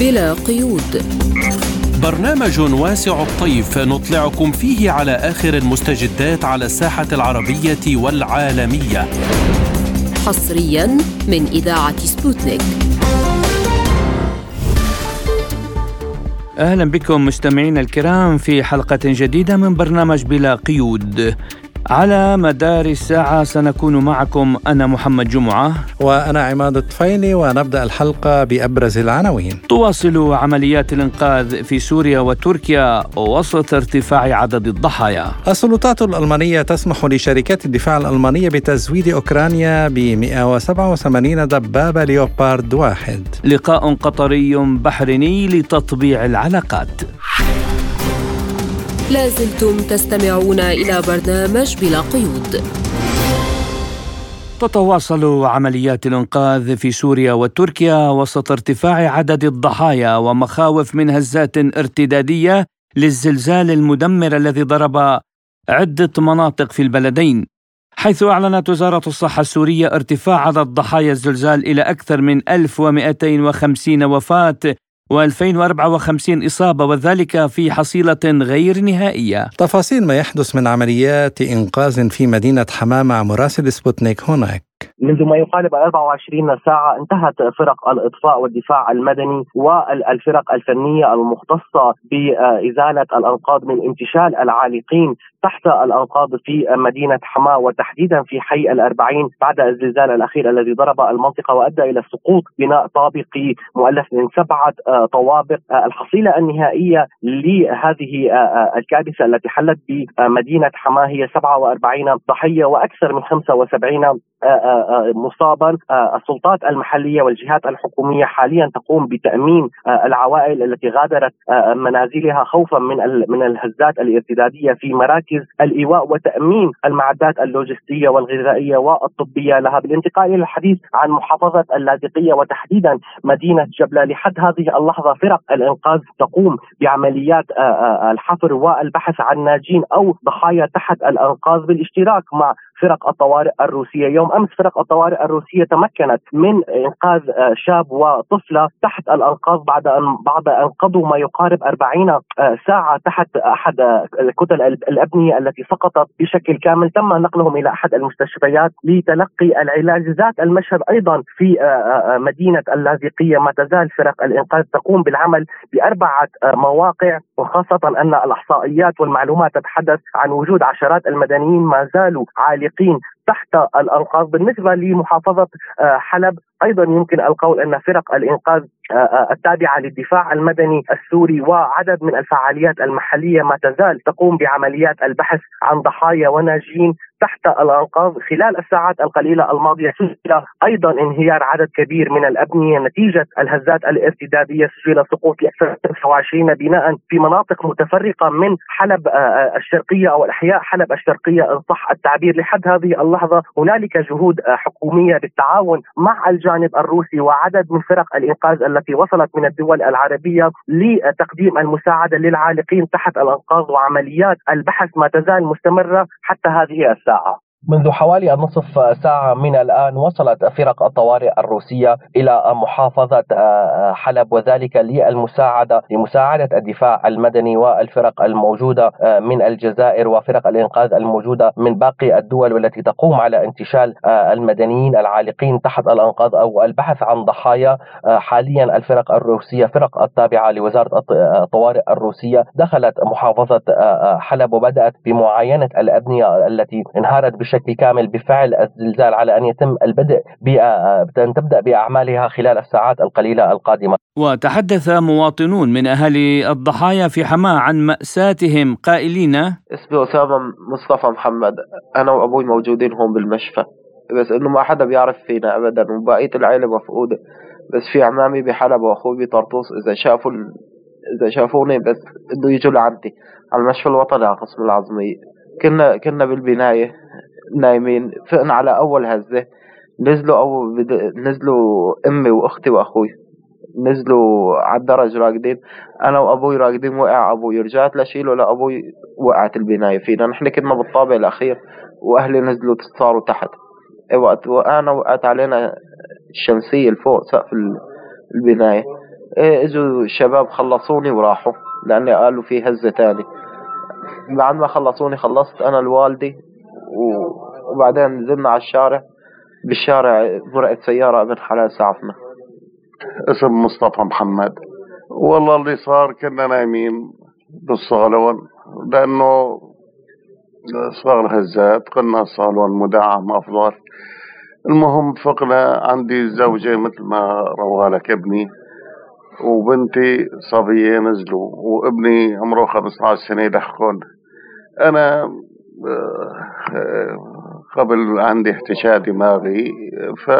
بلا قيود. برنامج واسع الطيف نطلعكم فيه على آخر المستجدات على الساحة العربية والعالمية. حصريا من إذاعة سبوتنيك. أهلا بكم مستمعينا الكرام في حلقة جديدة من برنامج بلا قيود. على مدار الساعة سنكون معكم. أنا محمد جمعة. وأنا عماد الطفيلي ونبدأ الحلقة بأبرز العناوين. تواصل عمليات الإنقاذ في سوريا وتركيا وسط ارتفاع عدد الضحايا. السلطات الألمانية تسمح لشركات الدفاع الألمانية بتزويد أوكرانيا ب 187 دبابة ليوبارد واحد. لقاء قطري بحريني لتطبيع العلاقات. لازلتم تستمعون إلى برنامج بلا قيود. تتواصل عمليات الإنقاذ في سوريا وتركيا وسط ارتفاع عدد الضحايا ومخاوف من هزات ارتدادية للزلزال المدمر الذي ضرب عدة مناطق في البلدين. حيث أعلنت وزارة الصحة السورية ارتفاع عدد ضحايا الزلزال إلى أكثر من 1250 وفاة و2054 إصابة وذلك في حصيلة غير نهائية. تفاصيل ما يحدث من عمليات إنقاذ في مدينة حماه مع مراسل سبوتنيك هناك. منذ ما يقارب 24 ساعة انتهت فرق الإطفاء والدفاع المدني والفرق الفنية المختصة بإزالة الأنقاض من انتشال العالقين تحت الأنقاض في مدينة حماة وتحديدا في حي الأربعين بعد الزلزال الأخير الذي ضرب المنطقة وأدى إلى سقوط بناء طابقي مؤلف من سبعة طوابق. الحصيلة النهائية لهذه الكارثة التي حلت بمدينة حماة هي 47 ضحية وأكثر من 75 مصابا السلطات المحلية والجهات الحكومية حاليا تقوم بتأمين العوائل التي غادرت منازلها خوفا من من الهزات الارتدادية في مراكز الإيواء وتأمين المعدات اللوجستية والغذائية والطبية لها. بالانتقال إلى الحديث عن محافظة اللاذقية وتحديدا مدينة جبله لحد هذه اللحظة فرق الإنقاذ تقوم بعمليات الحفر والبحث عن ناجين أو ضحايا تحت الانقاض بالاشتراك مع فرق الطوارئ الروسية، يوم أمس فرق الطوارئ الروسية تمكنت من إنقاذ شاب وطفلة تحت الأنقاض بعد أن بعد أن قضوا ما يقارب 40 ساعة تحت أحد كتل الأبنية التي سقطت بشكل كامل، تم نقلهم إلى أحد المستشفيات لتلقي العلاج، ذات المشهد أيضا في مدينة اللاذقية. ما تزال فرق الإنقاذ تقوم بالعمل بأربعة مواقع وخاصة أن الأحصائيات والمعلومات تتحدث عن وجود عشرات المدنيين ما زالوا عالقين. اللاجئين تحت الانقاض بالنسبة لمحافظة آه، حلب أيضا يمكن القول أن فرق الإنقاذ آه، آه، التابعة للدفاع المدني السوري وعدد من الفعاليات المحلية ما تزال تقوم بعمليات البحث عن ضحايا وناجين تحت الأنقاض. خلال الساعات القليلة الماضية سجل أيضا انهيار عدد كبير من الأبنية نتيجة الهزات الارتدادية سجل سقوط لاكثر 29 بناء في مناطق متفرقة من حلب الشرقية أو الأحياء حلب الشرقية. إن صح التعبير لحد هذه اللحظة هنالك جهود حكومية بالتعاون مع الجانب الروسي وعدد من فرق الإنقاذ التي وصلت من الدول العربية لتقديم المساعدة للعالقين تحت الأنقاض وعمليات البحث ما تزال مستمرة حتى هذه الساعة. منذ حوالي نصف ساعة من الآن وصلت فرق الطوارئ الروسية إلى محافظة آه، حلب وذلك للمساعدة لمساعدة الدفاع المدني والفرق الموجودة آه، من الجزائر وفرق الإنقاذ الموجودة من باقي الدول والتي تقوم على انتشال آه، المدنيين العالقين تحت الأنقاض أو البحث عن ضحايا حاليا الفرق الروسية فرق التابعة لوزارة الطوارئ الروسية دخلت محافظة حلب وبدأت بمعاينة الأبنية التي انهارت بشكل بشكل كامل بفعل الزلزال على أن يتم البدء بأن تبدأ بأعمالها خلال الساعات القليلة القادمة. وتحدث مواطنون من أهالي الضحايا في حماة عن مأساتهم قائلين اسمي أسامة مصطفى محمد أنا وأبوي موجودين هون بالمشفى. بس إنه ما حدا بيعرف فينا ابدا وبقية العيلة مفقودة. بس في عمامي بحلب واخوي بطرطوس إذا شافوا إذا شافوني بس بده يجوا لعندي. على المشفى الوطني على قسم العظمية. كنا كنا بالبناية. نايمين. فقنا على أول هزة. نزلوا أو بد... نزلوا أمي وأختي وأخوي. نزلوا على الدرج راقدين. أنا وأبوي راقدين وقع أبوي. رجعت لشيله لأبوي وقعت البناية فينا. نحن كنا بالطابق الأخير وأهلي نزلوا صاروا تحت. وقت وقعنا وقعت علينا الشمسية الفوق سقف البناية. إيه إجوا الشباب خلصوني وراحوا لأني قالوا في هزة تاني بعد ما خلصوني خلصت أنا الوالدي وبعدين نزلنا على الشارع. بالشارع مرقت سيارة ابن حلال سعفنا اسم مصطفى محمد. والله اللي صار كنا نايمين بالصالون لأنه صار هزات قلنا الصالون مدعم أفضل. المهم فقنا عندي زوجة مثل ما روالك ابني وبنتي صبية نزلوا وابني عمره 15 سنة يضحكون. أنا قبل عندي احتشاء دماغي ف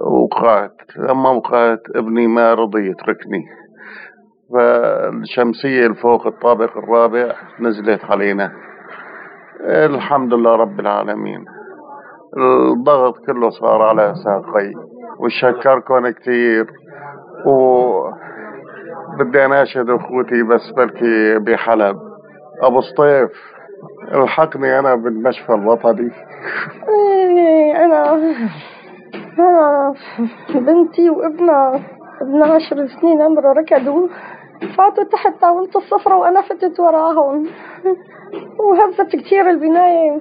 وقعت لما وقعت ابني ما رضي يتركني. فالشمسية الفوق الطابق الرابع نزلت علينا. الحمد لله رب العالمين. الضغط كله صار على ساقي وشكركم كثير و بدي أناشد أخوتي بس بلكي بحلب. أبو سطيف الحقني أنا بالمشفى الوطني. إيه، أنا أنا بنتي وابنها ابن عشر سنين عمره ركضوا فاتوا تحت طاولة الصفرة وأنا فتت وراهم. وهبت كتير البناية.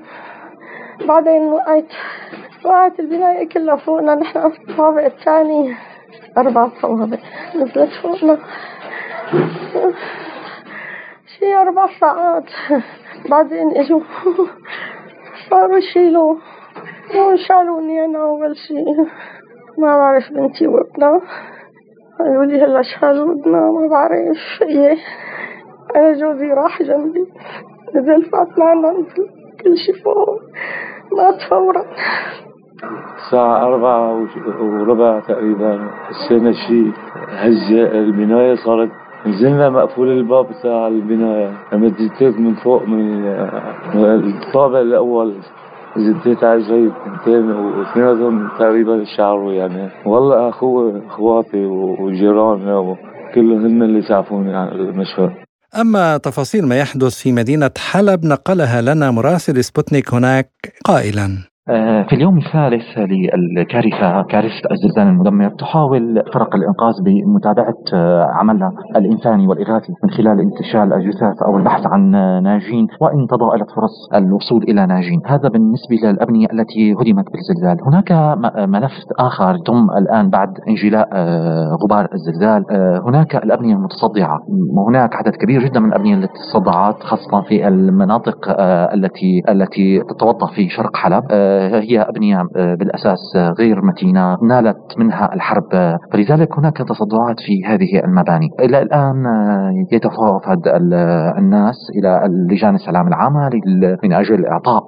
بعدين وقعت وقعت البناية كلها فوقنا. نحن الطابق الثاني. أربع صوابع نزلت فوقنا. شي أربع ساعات بعدين إجوا. صاروا يشيلوا. وشالوني أنا أول شي ما بعرف بنتي وابنها قالوا لي هلا شالوا ابنها ما بعرف إيه أنا جوزي راح جنبي. نزل فات معنا نزل. كل شي فوق. مات فورا الساعة أربعة وربع تقريبا. حسينا شيء. هزة البناية صارت نزلنا مقفول الباب تاع البناية. لما زتيت من فوق من الطابق الأول. زتيت على شوي بنتين واثنيناتهم تقريبا شعروا يعني. والله أخوة إخواتي وجيراننا وكلهم اللي سعفوني على المشفى أما تفاصيل ما يحدث في مدينة حلب نقلها لنا مراسل سبوتنيك هناك قائلا. في اليوم الثالث للكارثة كارثة الزلزال المدمر تحاول فرق الإنقاذ بمتابعة آه، عملها الإنساني والإغاثي من خلال انتشال الجثث أو البحث عن ناجين وإن تضاءلت فرص الوصول إلى ناجين. هذا بالنسبة للأبنية التي هدمت بالزلزال. هناك ملف آخر تم الآن بعد انجلاء آه، غبار الزلزال. هناك الأبنية المتصدعة. وهناك عدد كبير جدا من الأبنية التي تصدعت خاصة في المناطق التي التي تتوظف في شرق حلب. هي أبنية آه، بالأساس آه، غير متينة نالت منها الحرب. آه، فلذلك هناك تصدعات في هذه المباني. إلى الآن يتفاوض الناس إلى لجان السلام العامة من أجل إعطاء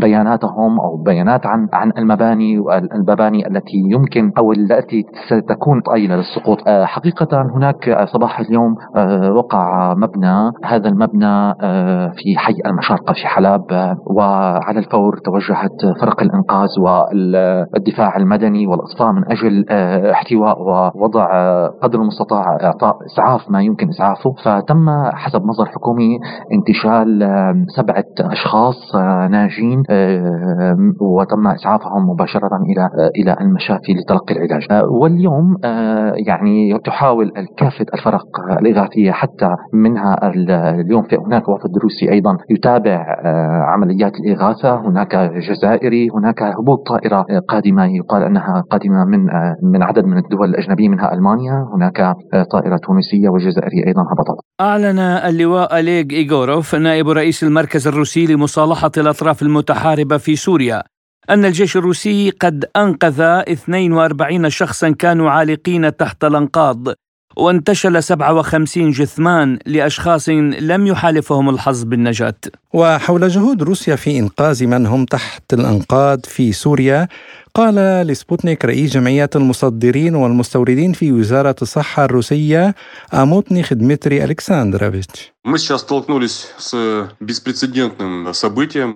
بياناتهم أو بيانات عن عن المباني والمباني التي يمكن أو التي ستكون طائلة للسقوط. حقيقة هناك صباح اليوم وقع مبنى. هذا المبنى في حي المشارقة في حلب وعلى الفور توجهت فرق الإنقاذ والدفاع المدني والإصفاء من أجل آه، احتواء ووضع آه، قدر المستطاع إعطاء إسعاف ما يمكن إسعافه. فتم حسب مصدر حكومي انتشال سبعة أشخاص آه، ناجين وتم إسعافهم مباشرة إلى إلى المشافي لتلقي العلاج. واليوم يعني تحاول كافة الفرق الإغاثية حتى منها اليوم في هناك وفد روسي أيضا يتابع عمليات الإغاثة. هناك جزائر الجزائري هناك هبوط طائرة قادمة يقال أنها قادمة من من عدد من الدول الأجنبية منها ألمانيا هناك طائرة تونسية وجزائرية أيضا هبطت. أعلن اللواء أليغ إيغوروف نائب رئيس المركز الروسي لمصالحة الأطراف المتحاربة في سوريا أن الجيش الروسي قد أنقذ 42 شخصا كانوا عالقين تحت الأنقاض. وانتشل 57 جثمان لأشخاص لم يحالفهم الحظ بالنجاة. وحول جهود روسيا في إنقاذ من هم تحت الأنقاض في سوريا قال لسبوتنيك رئيس جمعية المصدرين والمستوردين في وزارة الصحة الروسية أموتنيخ دمتري ألكساندروفيتش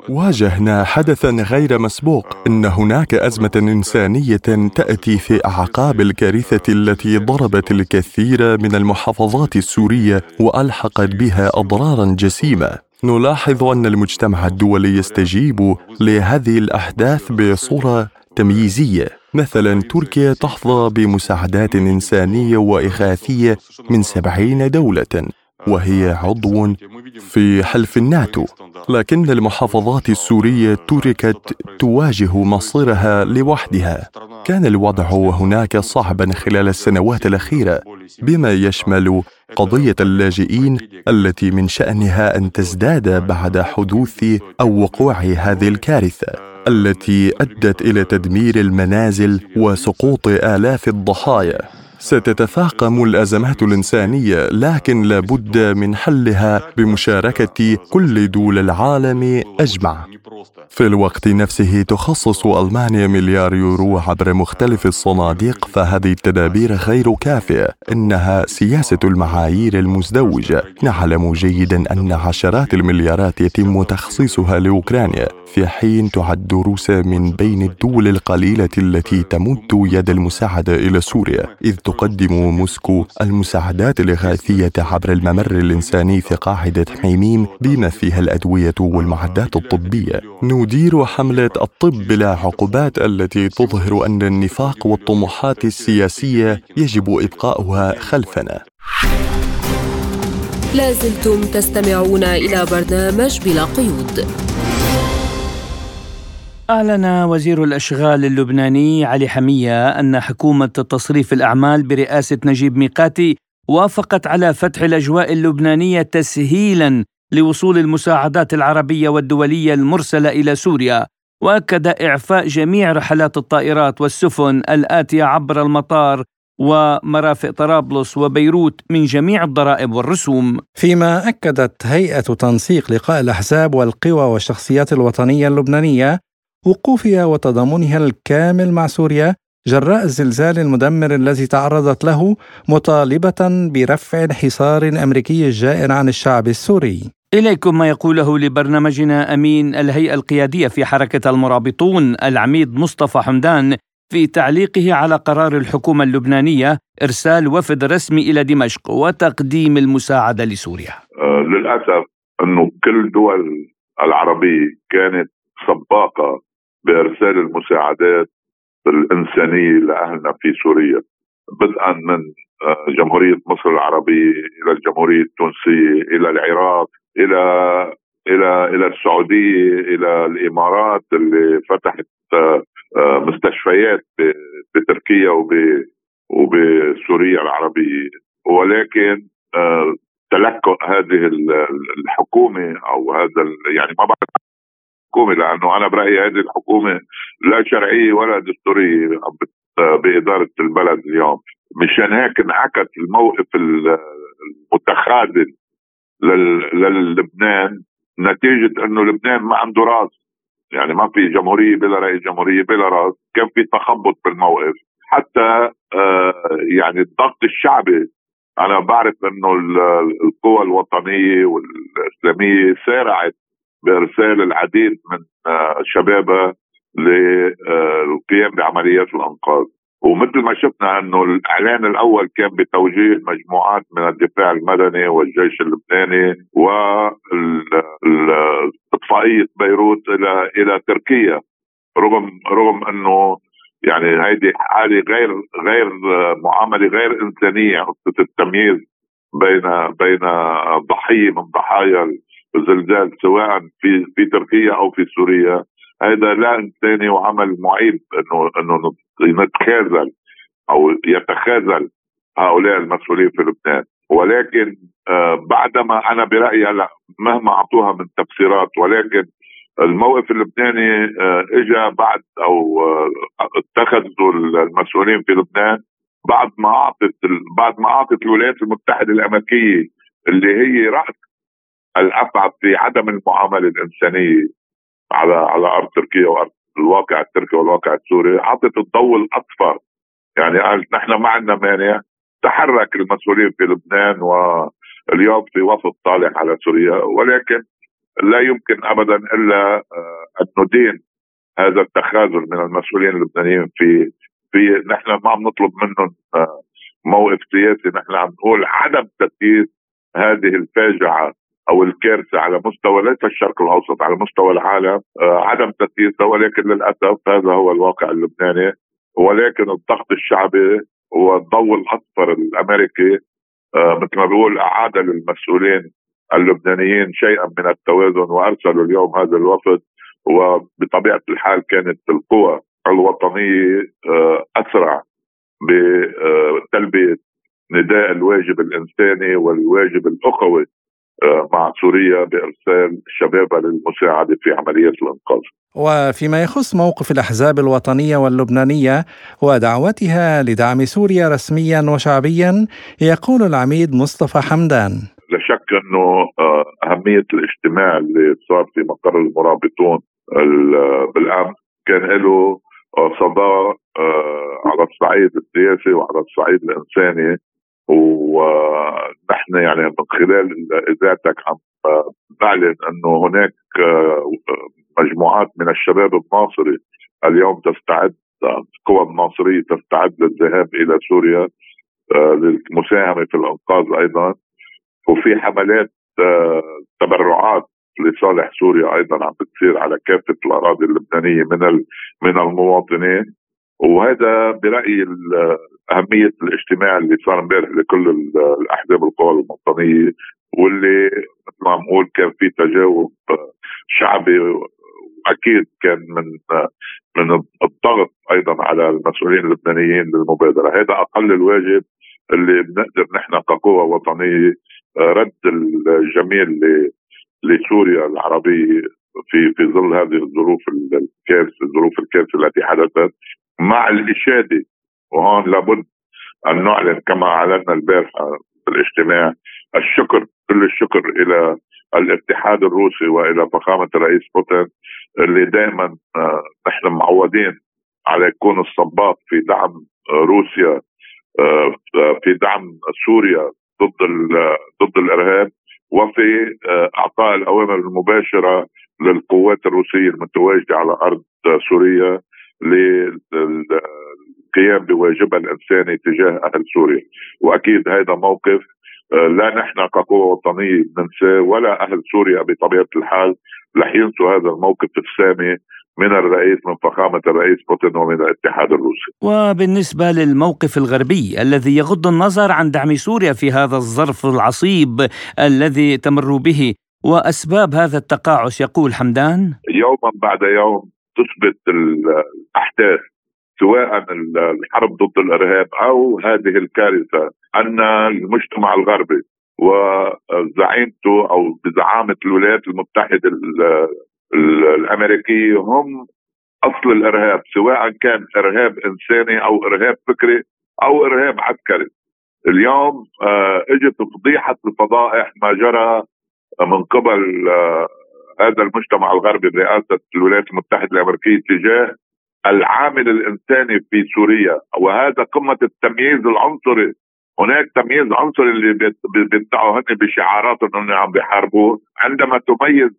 واجهنا حدثا غير مسبوق. إن هناك أزمة إنسانية تأتي في أعقاب الكارثة التي ضربت الكثير من المحافظات السورية وألحقت بها اضرارا جسيمة. نلاحظ أن المجتمع الدولي يستجيب لهذه الأحداث بصورة تمييزية. مثلا تركيا تحظى بمساعدات إنسانية وإغاثية من سبعين دولة وهي عضو في حلف الناتو. لكن المحافظات السورية تركت تواجه مصيرها لوحدها. كان الوضع هناك صعبا خلال السنوات الأخيرة بما يشمل قضية اللاجئين التي من شأنها أن تزداد بعد حدوث أو وقوع هذه الكارثة. التي أدت إلى تدمير المنازل وسقوط آلاف الضحايا. ستتفاقم الأزمات الإنسانية لكن لابد من حلها بمشاركة كل دول العالم أجمع. في الوقت نفسه تخصص ألمانيا مليار يورو عبر مختلف الصناديق فهذه التدابير غير كافية إنها سياسة المعايير المزدوجة. نعلم جيدا أن عشرات المليارات يتم تخصيصها لأوكرانيا في حين تعد روسيا من بين الدول القليلة التي تمد يد المساعدة إلى سوريا إذ تقدم موسكو المساعدات الإغاثية عبر الممر الإنساني في قاعدة حميميم بما فيها الأدوية والمعدات الطبية. ندير حملة الطب بلا عقوبات التي تظهر أن النفاق والطموحات السياسية يجب إبقاؤها خلفنا. لازلتم تستمعون إلى برنامج بلا قيود. أعلن وزير الأشغال اللبناني علي حمية أن حكومة تصريف الأعمال برئاسة نجيب ميقاتي وافقت على فتح الأجواء اللبنانية تسهيلا لوصول المساعدات العربية والدولية المرسلة إلى سوريا وأكد إعفاء جميع رحلات الطائرات والسفن الآتية عبر المطار ومرافق طرابلس وبيروت من جميع الضرائب والرسوم. فيما أكدت هيئة تنسيق لقاء الأحزاب والقوى والشخصيات الوطنية اللبنانية وقوفها وتضامنها الكامل مع سوريا جراء الزلزال المدمر الذي تعرضت له مطالبة برفع الحصار الامريكي الجائر عن الشعب السوري. إليكم ما يقوله لبرنامجنا أمين الهيئة القيادية في حركة المرابطون العميد مصطفى حمدان في تعليقه على قرار الحكومة اللبنانية إرسال وفد رسمي إلى دمشق وتقديم المساعدة لسوريا. آه للأسف أنه كل دول العربية كانت سباقة بإرسال المساعدات الإنسانية لأهلنا في سوريا بدءا من آه، جمهورية مصر العربية إلى الجمهورية التونسية إلى العراق إلى إلى إلى السعودية إلى الإمارات اللي فتحت آه، آه، مستشفيات بتركيا وب وبسوريا العربية. ولكن تلكؤ هذه الحكومة أو هذا يعني ما بعرف الحكومة لأنه أنا برأيي هذه الحكومة لا شرعية ولا دستورية بإدارة البلد اليوم. مشان هيك انعكس الموقف المتخاذل للبنان نتيجة إنه لبنان ما عنده راس. يعني ما في جمهورية بلا رئيس جمهورية بلا راس. كان في تخبط بالموقف. حتى آه، يعني الضغط الشعبي أنا بعرف إنه القوى الوطنية والإسلامية سارعت بإرسال العديد من آه، شبابها للقيام بعمليات الأنقاذ. ومثل ما شفنا أنه الإعلان الأول كان بتوجيه مجموعات من الدفاع المدني والجيش اللبناني واطفائيه بيروت إلى إلى تركيا. رغم رغم أنه يعني هيدي حالة غير غير معاملة غير إنسانية قصه التمييز بين بين ضحية من ضحايا الزلزال سواء في في تركيا أو في سوريا. هذا لا انساني وعمل معيب أنه أنه نتخاذل أو يتخاذل هؤلاء المسؤولين في لبنان. ولكن آه بعدما أنا برأيي هلا مهما أعطوها من تفسيرات ولكن الموقف اللبناني آه اجى بعد أو آه اتخذوا المسؤولين في لبنان بعد ما أعطت بعد ما أعطت الولايات المتحدة الأمريكية اللي هي رأس الأبعد في عدم المعاملة الإنسانية على على أرض تركيا وأرض الواقع التركي والواقع السوري اعطت الضوء الاصفر يعني قالت نحن ما عندنا مانع تحرك المسؤولين في لبنان واليوم في وسط صالح على سوريا ولكن لا يمكن ابدا إلا آه، أن ندين هذا التخاذل من المسؤولين اللبنانيين في في نحن ما عم نطلب منهم آه، موقف سياسي نحن عم نقول عدم تسييس هذه الفاجعة أو الكارثه على مستوى ليس الشرق الأوسط على مستوى العالم آه، عدم تسييسها ولكن للأسف هذا هو الواقع اللبناني. ولكن الضغط الشعبي والضوء الأصفر الأمريكي آه، مثل ما بيقول أعاد للمسؤولين اللبنانيين شيئا من التوازن وأرسلوا اليوم هذا الوفد وبطبيعة الحال كانت القوى الوطنية آه، أسرع بتلبيه نداء الواجب الإنساني والواجب الاخوي مع سوريا بإرسال شبابها للمساعدة في عملية الإنقاذ. وفيما يخص موقف الأحزاب الوطنية واللبنانية ودعوتها لدعم سوريا رسميا وشعبيا يقول العميد مصطفى حمدان. لا شك أنه آه، أهمية الاجتماع اللي صار في مقر المرابطون بالامس كان له صدى آه، على الصعيد السياسي وعلى الصعيد الإنساني ونحن يعني من خلال إذاعتك عم نعلن أنه هناك آه، مجموعات من الشباب الناصري اليوم تستعد القوى الناصريه تستعد للذهاب إلى سوريا آه، للمساهمة في الإنقاذ أيضا. وفي حملات تبرعات لصالح سوريا أيضا عم بتصير على كافة الأراضي اللبنانية من من المواطنين. وهذا برأيي أهمية الاجتماع اللي صار امبارح لكل الأحزاب القوى الوطنيه واللي مثل ما عم نقول كان في تجاوب شعبي وأكيد كان من من الضغط أيضا على المسؤولين اللبنانيين للمبادرة، هذا أقل الواجب اللي بنقدر نحن كقوى وطنية رد الجميل لسوريا العربية في في ظل هذه الظروف الكارثة الظروف الكارثة التي حدثت مع الإشادة وهون لابد أن نعلن كما اعلنا البارحة في الاجتماع الشكر كل الشكر إلى الاتحاد الروسي وإلى فخامة الرئيس بوتين اللي دائما آه، نحن معودين على يكون الصباط في دعم روسيا آه، في دعم سوريا ضد ضد الإرهاب وفي آه، إعطاء الأوامر المباشرة للقوات الروسية المتواجدة على أرض سوريا للقيام بواجبها الانساني تجاه أهل سوريا. وأكيد هذا موقف آه، لا نحن كقوة وطنية ننساه ولا أهل سوريا بطبيعة الحال رح ينسوا هذا الموقف السامي من الرئيس من فخامة الرئيس بوتين ومن الاتحاد الروسي. وبالنسبة للموقف الغربي الذي يغض النظر عن دعم سوريا في هذا الظرف العصيب الذي تمر به وأسباب هذا التقاعس يقول حمدان. يوما بعد يوم تثبت الأحداث سواء الحرب ضد الإرهاب أو هذه الكارثة أن المجتمع الغربي وزعيمته أو بزعامه الولايات المتحدة الأمريكية هم أصل الإرهاب سواء كان إرهاب إنساني أو إرهاب فكري أو إرهاب عسكري. اليوم آه، إجت فضيحة الفضائح ما جرى من قبل آه، هذا المجتمع الغربي برئاسة الولايات المتحدة الأمريكية تجاه العامل الإنساني في سوريا وهذا قمة التمييز العنصري. هناك تمييز عنصري اللي بيدعوا هن بشعارات إنهم عم بيحاربوه. عندما تميز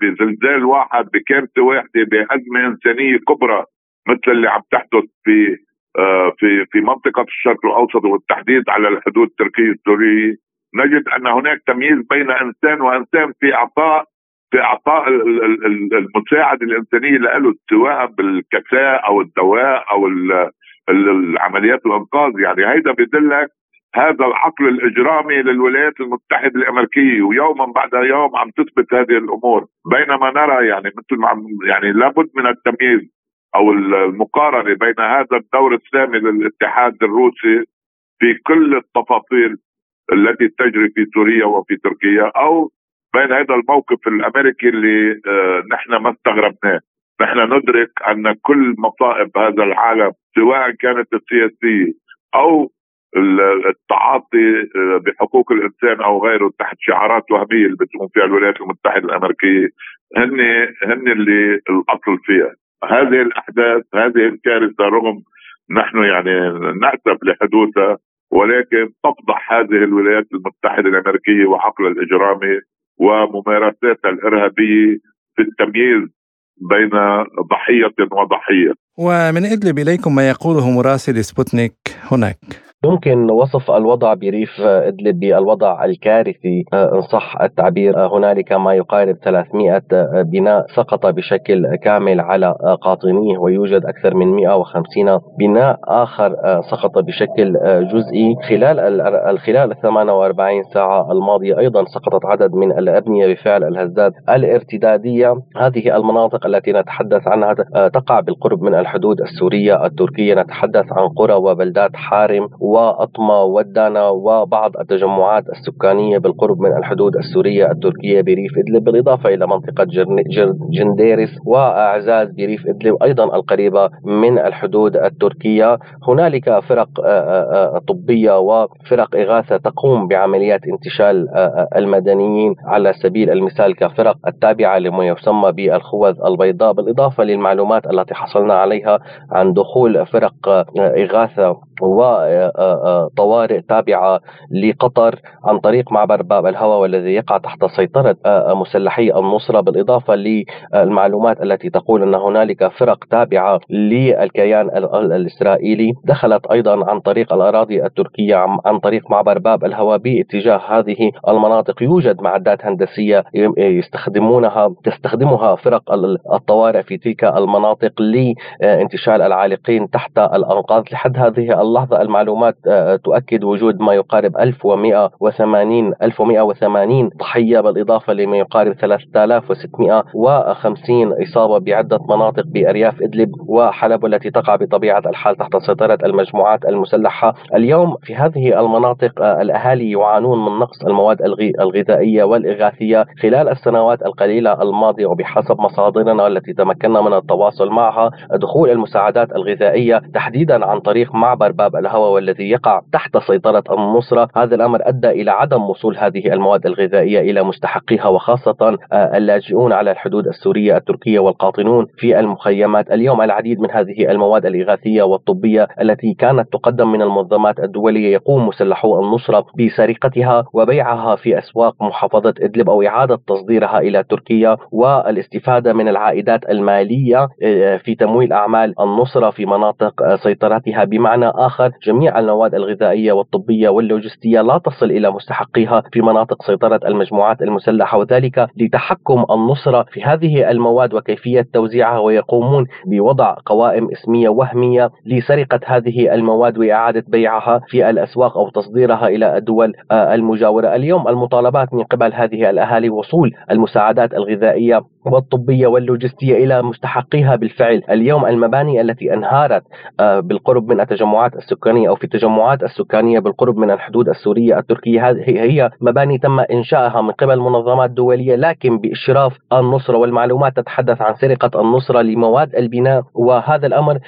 بزلزال واحد بكارثه واحدة بأزمة إنسانية كبرى مثل اللي عم تحدث في آه، في في منطقة الشرق الأوسط والتحديد على الحدود التركية السورية نجد أن هناك تمييز بين إنسان وإنسان في اعطاء في اعطاء المساعده الإنسانية له سواء بالكساء أو الدواء أو العمليات الأنقاذ. يعني هيدا بيدلك هذا العقل الإجرامي للولايات المتحدة الأمريكية. ويوما بعد يوم عم تثبت هذه الأمور. بينما نرى يعني مثل ما يعني لابد من التمييز أو المقارنة بين هذا الدور السامي للاتحاد الروسي في كل التفاصيل التي تجري في سوريا وفي تركيا أو بين هذا الموقف الأمريكي اللي آه، نحن ما استغربناه. نحن ندرك أن كل مصائب هذا العالم سواء كانت السياسية أو التعاطي آه، بحقوق الإنسان أو غيره تحت شعارات وهمية اللي بتقوم فيها الولايات المتحدة الأمريكية هن هن اللي الأصل فيها. هذه الأحداث هذه الكارثة رغم نحن يعني نأسف لحدوثها ولكن تفضح هذه الولايات المتحدة الأمريكية وعقلها الإجرامي وممارساتها الإرهابية في التمييز بين ضحية وضحية. ومن إدلب إليكم ما يقوله مراسل سبوتنيك هناك. يمكن وصف الوضع بريف إدلب بالوضع الكارثي إن صح التعبير هنالك ما يقارب 300 بناء سقط بشكل كامل على قاطنيه ويوجد أكثر من 150 بناء آخر سقط بشكل جزئي. خلال خلال ال 48 ساعة الماضية أيضا سقطت عدد من الأبنية بفعل الهزات الارتدادية. هذه المناطق التي نتحدث عنها تقع بالقرب من الحدود السورية التركية. نتحدث عن قرى وبلدات حارم وأطمة ودانا وبعض التجمعات السكانية بالقرب من الحدود السورية التركية بريف إدلب بالإضافة إلى منطقة جنديرس وأعزاز بريف إدلب أيضا القريبة من الحدود التركية. هنالك فرق طبية وفرق إغاثة تقوم بعمليات انتشال المدنيين على سبيل المثال كفرق التابعة لما يسمى بالخوذ البيضاء بالإضافة للمعلومات التي حصلنا عليها عن دخول فرق إغاثة وطوارئ تابعة لقطر عن طريق معبر باب الهوى والذي يقع تحت سيطرة مسلحي النصرة بالإضافة للمعلومات التي تقول أن هنالك فرق تابعة للكيان الإسرائيلي. دخلت أيضا عن طريق الأراضي التركية عن طريق معبر باب الهوى باتجاه هذه المناطق. يوجد معدات هندسية يستخدمونها تستخدمها فرق الطوارئ في تلك المناطق لانتشال العالقين تحت الأنقاض. لحد هذه اللحظة المعلومات آه، تؤكد وجود ما يقارب 1180 1180 ضحية بالإضافة لما يقارب 3650 إصابة بعدة مناطق بأرياف إدلب وحلب التي تقع بطبيعة الحال تحت سيطرة المجموعات المسلحة. اليوم في هذه المناطق آه، الأهالي يعانون من نقص المواد الغذائية والإغاثية خلال السنوات القليلة الماضية وبحسب مصادرنا التي تمكنا من التواصل معها دخول المساعدات الغذائية تحديدا عن طريق معبر باب الهوى والذي يقع تحت سيطرة النصرة. هذا الأمر أدى إلى عدم وصول هذه المواد الغذائية إلى مستحقيها وخاصة آه، اللاجئون على الحدود السورية التركية والقاطنون في المخيمات. اليوم العديد من هذه المواد الإغاثية والطبية التي كانت تقدم من المنظمات الدولية يقوم مسلحو النصرة بسرقتها وبيعها في أسواق محافظة إدلب أو إعادة تصديرها إلى تركيا والاستفادة من العائدات المالية آه، في تمويل أعمال النصرة في مناطق آه، سيطرتها. بمعنى آخر جميع المواد الغذائية والطبية واللوجستية لا تصل إلى مستحقيها في مناطق سيطرة المجموعات المسلحة وذلك لتحكم النصرة في هذه المواد وكيفية توزيعها ويقومون بوضع قوائم اسمية وهمية لسرقة هذه المواد وإعادة بيعها في الأسواق أو تصديرها إلى الدول آه، المجاورة. اليوم المطالبات من قبل هذه الأهالي وصول المساعدات الغذائية والطبية واللوجستية إلى مستحقيها بالفعل. اليوم المباني التي أنهارت آه، بالقرب من التجمعات السكانية أو في التجمعات السكانية بالقرب من الحدود السورية التركية هي مباني تم إنشائها من قبل منظمات دولية لكن بإشراف النصرة والمعلومات تتحدث عن سرقة النصرة لمواد البناء. وهذا الأمر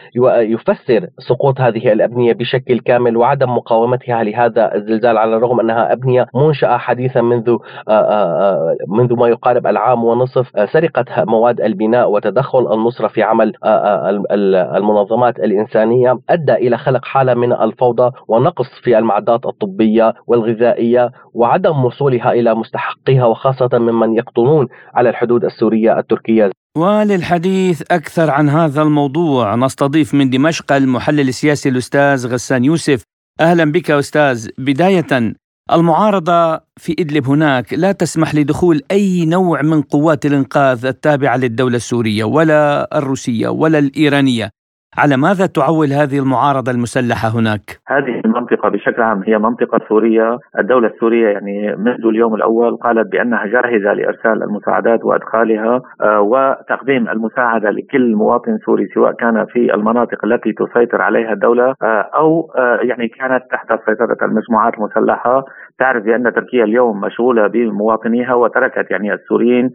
يفسر سقوط هذه الأبنية بشكل كامل وعدم مقاومتها لهذا الزلزال على الرغم أنها أبنية منشأة حديثا منذ آه، آه، منذ ما يقارب العام ونصف. سرقة مواد البناء وتدخل النصرة في عمل المنظمات الإنسانية أدى إلى خلق حالة من الفوضى ونقص في المعدات الطبية والغذائية وعدم وصولها إلى مستحقيها وخاصة ممن يقطنون على الحدود السورية التركية. وللحديث أكثر عن هذا الموضوع نستضيف من دمشق المحلل السياسي الأستاذ غسان يوسف. أهلا بك أستاذ. بداية المعارضة في إدلب هناك لا تسمح لدخول أي نوع من قوات الإنقاذ التابعة للدولة السورية ولا الروسية ولا الإيرانية. على ماذا تعول هذه المعارضة المسلحة هناك؟ هذه المنطقة بشكل عام هي منطقة سورية الدولة السورية يعني منذ اليوم الأول قالت بأنها جاهزة لإرسال المساعدات وإدخالها آه، وتقديم المساعدة لكل مواطن سوري سواء كان في المناطق التي تسيطر عليها الدولة آه، أو آه، يعني كانت تحت سيطرة المجموعات المسلحة تعرف بأن تركيا اليوم مشغولة بمواطنيها وتركت يعني السوريين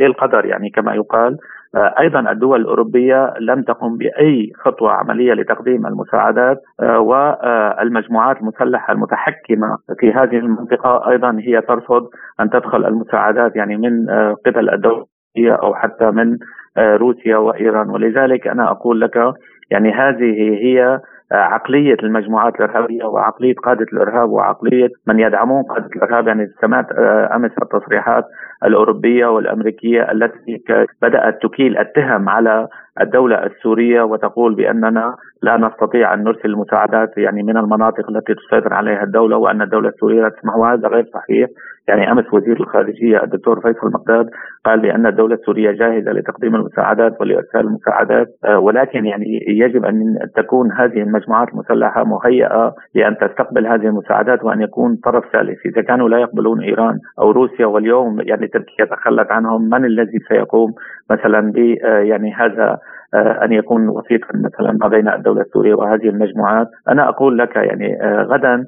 للقدر يعني كما يقال أيضا الدول الأوروبية لم تقم بأي خطوة عملية لتقديم المساعدات آه، والمجموعات المسلحة المتحكمة في هذه المنطقة أيضا هي ترفض أن تدخل المساعدات يعني من آه، قبل الدولة أو حتى من روسيا وإيران. ولذلك أنا أقول لك يعني هذه هي عقلية المجموعات الإرهابية وعقلية قادة الإرهاب وعقلية من يدعمون قادة الإرهاب يعني سمعت أمس التصريحات الأوروبية والأمريكية التي بدأت تكيل التهم على الدولة السورية وتقول بأننا لا نستطيع أن نرسل المساعدات يعني من المناطق التي تسيطر عليها الدولة وأن الدولة السورية لا تسمح. وهذا غير صحيح. يعني أمس وزير الخارجية الدكتور فيصل مقداد قال بأن الدولة السورية جاهزة لتقديم المساعدات ولإرسال المساعدات آه، ولكن يعني يجب أن تكون هذه المجموعات المسلحه مهيئة لأن تستقبل هذه المساعدات وأن يكون طرف ثالث. إذا كانوا لا يقبلون إيران أو روسيا واليوم يعني تركيا تخلت عنهم من الذي سيقوم مثلا ب آه، يعني هذا أن يكون وسيطا مثلا ما بين الدولة السورية وهذه المجموعات، أنا أقول لك يعني غدا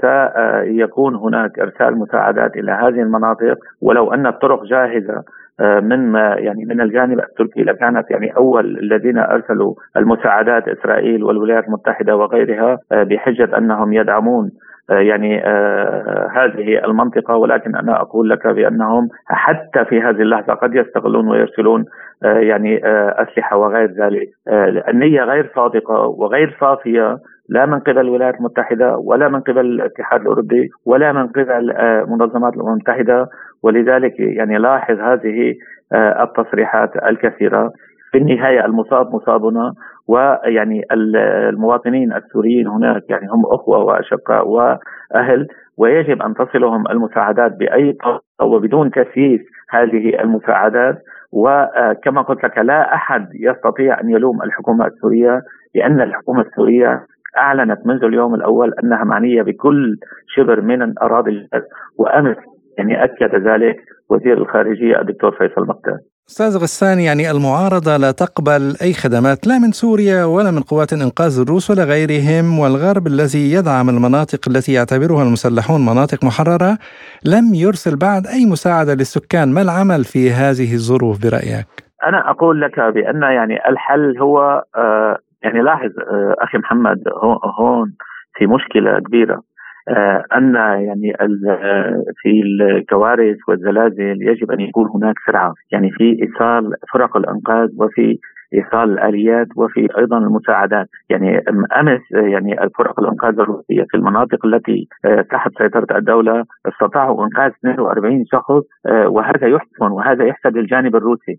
سيكون هناك إرسال مساعدات إلى هذه المناطق. ولو أن الطرق جاهزة آه، من يعني من الجانب التركي لكانت يعني أول الذين أرسلوا المساعدات إسرائيل والولايات المتحدة وغيرها آه، بحجة أنهم يدعمون آه، يعني هذه المنطقة ولكن أنا أقول لك بأنهم حتى في هذه اللحظة قد يستغلون ويرسلون يعني أسلحة وغير ذلك. النية غير صادقة وغير صافية لا من قبل الولايات المتحدة ولا من قبل الاتحاد الأوروبي ولا من قبل منظمات الأمم المتحدة. ولذلك يعني لاحظ هذه آه، التصريحات الكثيرة. في النهاية المصاب مصابنا. ويعني المواطنين السوريين هناك يعني هم أخوة وأشقاء وأهل ويجب أن تصلهم المساعدات بأي طريقة وبدون تسييس هذه المساعدات. وكما قلت لك لا أحد يستطيع أن يلوم الحكومة السورية لأن الحكومة السورية أعلنت منذ اليوم الأول أنها معنية بكل شبر من اراضي وأمس يعني أكد ذلك وزير الخارجية الدكتور فيصل مقداد أستاذ غسان يعني المعارضة لا تقبل أي خدمات لا من سوريا ولا من قوات الانقاذ الروس ولا غيرهم والغرب الذي يدعم المناطق التي يعتبرها المسلحون مناطق محررة لم يرسل بعد أي مساعدة للسكان، ما العمل في هذه الظروف برأيك؟ أنا أقول لك بأن يعني الحل هو آه يعني لاحظ آه أخي محمد هون في مشكلة كبيرة آه، أن يعني في الكوارث والزلازل يجب أن يكون هناك سرعة يعني في إيصال فرق الأنقاذ وفي إيصال الآليات وفي أيضا المساعدات. يعني أمس يعني فرق الأنقاذ الروسية في المناطق التي آه، تحت سيطرة الدولة استطاعوا إنقاذ 42 شخص آه، وهذا يحسن وهذا يحسب للجانب الروسي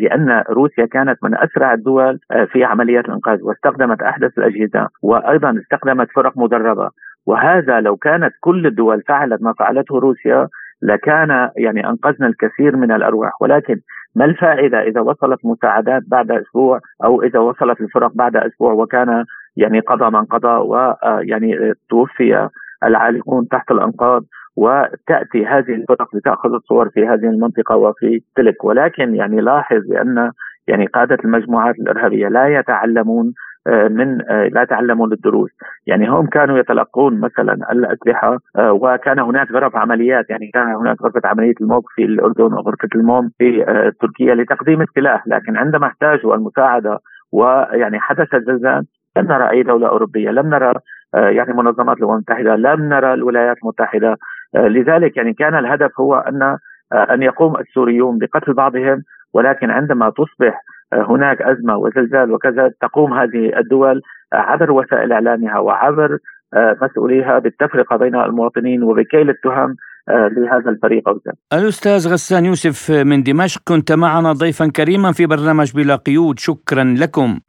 لأن روسيا كانت من أسرع الدول في عمليات الإنقاذ واستخدمت أحدث الأجهزة وأيضا استخدمت فرق مدربة. وهذا لو كانت كل الدول فعلت ما فعلته روسيا لكان يعني أنقذنا الكثير من الأرواح. ولكن ما الفائدة إذا وصلت مساعدات بعد أسبوع أو إذا وصلت الفرق بعد أسبوع وكان يعني قضى من قضى ويعني توفي العالقون تحت الأنقاض وتأتي هذه الفرق لتأخذ الصور في هذه المنطقة وفي تلك. ولكن يعني لاحظ بأن يعني قادة المجموعات الإرهابية لا يتعلمون آه، من آه، لا تعلموا للدروس. يعني هم كانوا يتلقون مثلا الأسلحة آه، وكان هناك غرف عمليات. يعني كان هناك غرفة عملية الموت في الأردن وغرفة الموم في تركيا لتقديم السلاح. لكن عندما احتاجوا المساعدة ويعني حدث الزلزال لم نرى أي دولة أوروبية لم نرى يعني منظمات الأمم المتحدة لم نرى الولايات المتحدة. لذلك يعني كان الهدف هو أن أن يقوم السوريون بقتل بعضهم. ولكن عندما تصبح هناك أزمة وزلزال وكذا تقوم هذه الدول عبر وسائل إعلامها وعبر آه، مسؤوليها بالتفرقة بين المواطنين وبكيل التهم آه، لهذا الفريق أو الأستاذ غسان يوسف من دمشق كنت معنا ضيفا كريما في برنامج بلا قيود. شكرا لكم.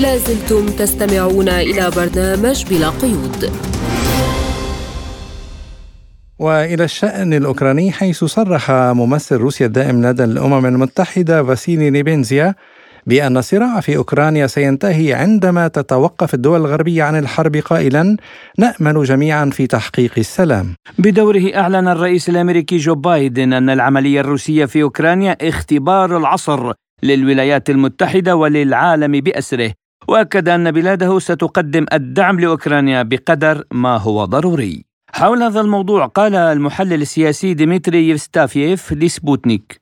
لازلتم تستمعون إلى برنامج بلا قيود. وإلى الشأن الأوكراني حيث صرح ممثل روسيا الدائم لدى الأمم المتحدة فاسيلي نيبينزيا بأن الصراع في أوكرانيا سينتهي عندما تتوقف الدول الغربية عن الحرب قائلا نأمل جميعا في تحقيق السلام. بدوره أعلن الرئيس الأمريكي جو بايدن أن العملية الروسية في أوكرانيا اختبار العصر للولايات المتحدة وللعالم بأسره وأكد أن بلاده ستقدم الدعم لأوكرانيا بقدر ما هو ضروري. حول هذا الموضوع قال المحلل السياسي ديمتري يفستافييف لسبوتنيك.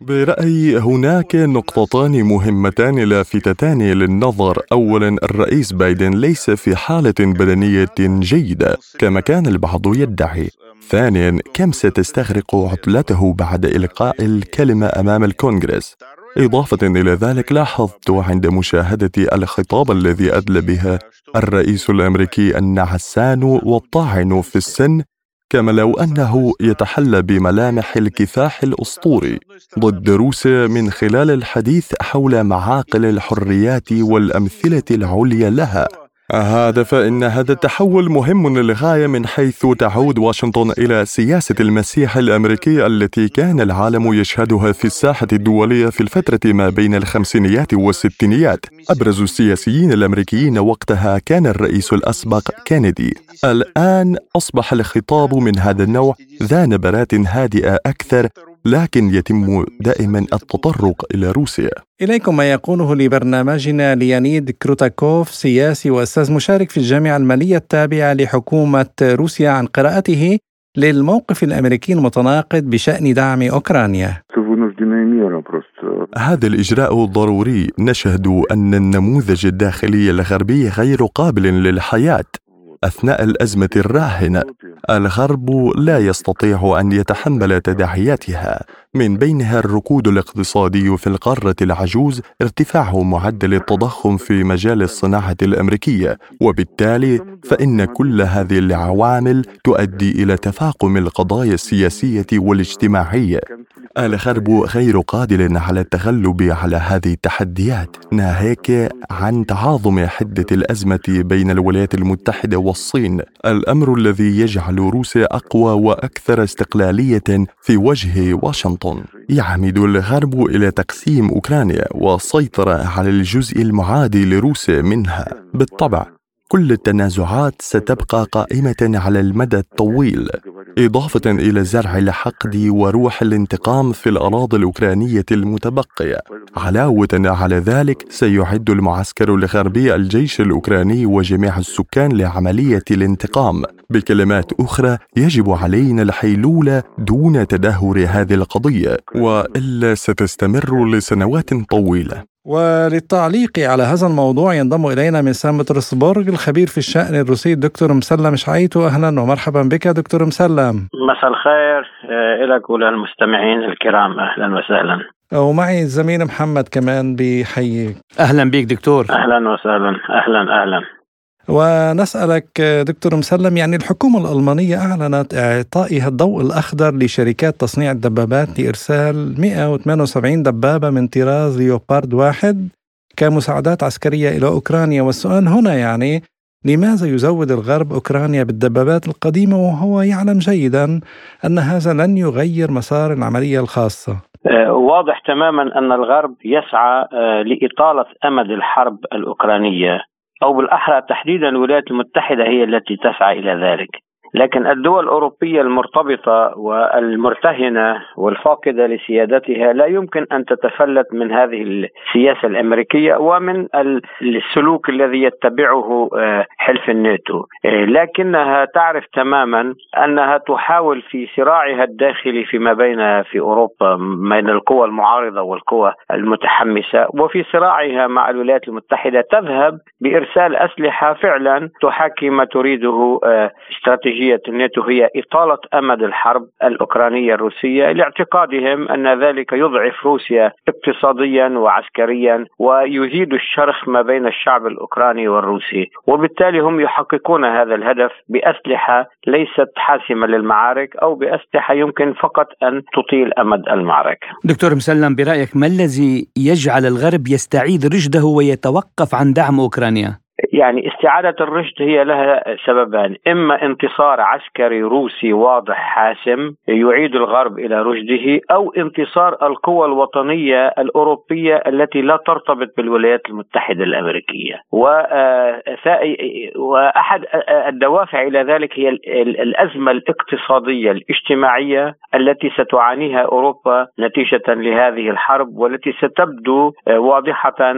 برأيي هناك نقطتان مهمتان لافتتان للنظر. أولا الرئيس بايدن ليس في حالة بدنية جيدة كما كان البعض يدعي. ثانيا كم ستستغرق عطلته بعد إلقاء الكلمة أمام الكونغرس؟ إضافة إلى ذلك لاحظت عند مشاهدة الخطاب الذي أدلى بها الرئيس الأمريكي النعسان والطاعن في السن كما لو أنه يتحلى بملامح الكفاح الأسطوري ضد روسيا من خلال الحديث حول معاقل الحريات والأمثلة العليا لها. هذا فإن هذا التحول مهم للغاية من حيث تعود واشنطن إلى سياسة المسيح الأمريكي التي كان العالم يشهدها في الساحة الدولية في الفترة ما بين الخمسينيات والستينيات. أبرز السياسيين الأمريكيين وقتها كان الرئيس الأسبق كينيدي. الآن أصبح الخطاب من هذا النوع ذا نبرات هادئة أكثر لكن يتم دائما التطرق إلى روسيا. إليكم ما يقوله لبرنامجنا ليانيد كروتاكوف سياسي وأستاذ مشارك في الجامعة المالية التابعة لحكومة روسيا عن قراءته للموقف الأمريكي المتناقض بشأن دعم أوكرانيا. هذا الإجراء ضروري نشهد أن النموذج الداخلي الغربي غير قابل للحياة أثناء الأزمة الراهنة الغرب لا يستطيع أن يتحمل تداعياتها. من بينها الركود الاقتصادي في القارة العجوز ارتفاع معدل التضخم في مجال الصناعة الأمريكية وبالتالي فإن كل هذه العوامل تؤدي إلى تفاقم القضايا السياسية والاجتماعية. الغرب غير قادر على التغلب على هذه التحديات ناهيك عن تعاظم حدة الأزمة بين الولايات المتحدة والصين. الأمر الذي يجعل روسيا أقوى وأكثر استقلالية في وجه واشنطن. يعمد الغرب إلى تقسيم أوكرانيا والسيطره على الجزء المعادي لروسيا منها. بالطبع كل التنازعات ستبقى قائمة على المدى الطويل. إضافة إلى زرع الحقد وروح الانتقام في الأراضي الأوكرانية المتبقية. علاوة على ذلك سيعد المعسكر الغربي الجيش الأوكراني وجميع السكان لعملية الانتقام. بكلمات أخرى يجب علينا الحيلوله دون تدهور هذه القضية وإلا ستستمر لسنوات طويلة. وللتعليق على هذا الموضوع ينضم إلينا من سان بطرسبورغ الخبير في الشأن الروسي الدكتور مسلم شعيتو أهلا ومرحبا بك دكتور مسلم. مساء الخير. آه، لك وللمستمعين الكرام. أهلا وسهلا. ومعي الزميل محمد كمان بيحييك أهلا بك دكتور. أهلا وسهلا. أهلا أهلا. ونسألك دكتور مسلم يعني الحكومة الألمانية أعلنت إعطائها الضوء الأخضر لشركات تصنيع الدبابات لإرسال 178 دبابة من طراز ليوبارد واحد كمساعدات عسكرية إلى أوكرانيا. والسؤال هنا يعني لماذا يزود الغرب أوكرانيا بالدبابات القديمة وهو يعلم جيدا أن هذا لن يغير مسار العملية الخاصة؟ آه، واضح تماما أن الغرب يسعى آه، لإطالة أمد الحرب الأوكرانية. أو بالأحرى تحديدا الولايات المتحدة هي التي تسعى إلى ذلك. لكن الدول الأوروبية المرتبطة والمرتهنة والفاقدة لسيادتها لا يمكن أن تتفلت من هذه السياسة الأمريكية ومن السلوك الذي يتبعه آه، حلف الناتو. آه، لكنها تعرف تماما أنها تحاول في صراعها الداخلي فيما بين في أوروبا بين القوى المعارضة والقوى المتحمسة وفي صراعها مع الولايات المتحدة تذهب بإرسال أسلحة فعلا تحاكي ما تريده آه، استراتيجية استراتيجية الناتو هي إطالة أمد الحرب الأوكرانية الروسية لاعتقادهم أن ذلك يضعف روسيا اقتصاديا وعسكريا ويزيد الشرخ ما بين الشعب الأوكراني والروسي وبالتالي هم يحققون هذا الهدف بأسلحة ليست حاسمة للمعارك أو بأسلحة يمكن فقط أن تطيل أمد المعركة دكتور مسلم برأيك ما الذي يجعل الغرب يستعيد رشده ويتوقف عن دعم أوكرانيا؟ يعني استعادة الرشد هي لها سببان. إما انتصار عسكري روسي واضح حاسم يعيد الغرب إلى رشده أو انتصار القوى الوطنية الأوروبية التي لا ترتبط بالولايات المتحدة الأمريكية. وأحد الدوافع إلى ذلك هي الأزمة الاقتصادية الاجتماعية التي ستعانيها أوروبا نتيجة لهذه الحرب والتي ستبدو واضحة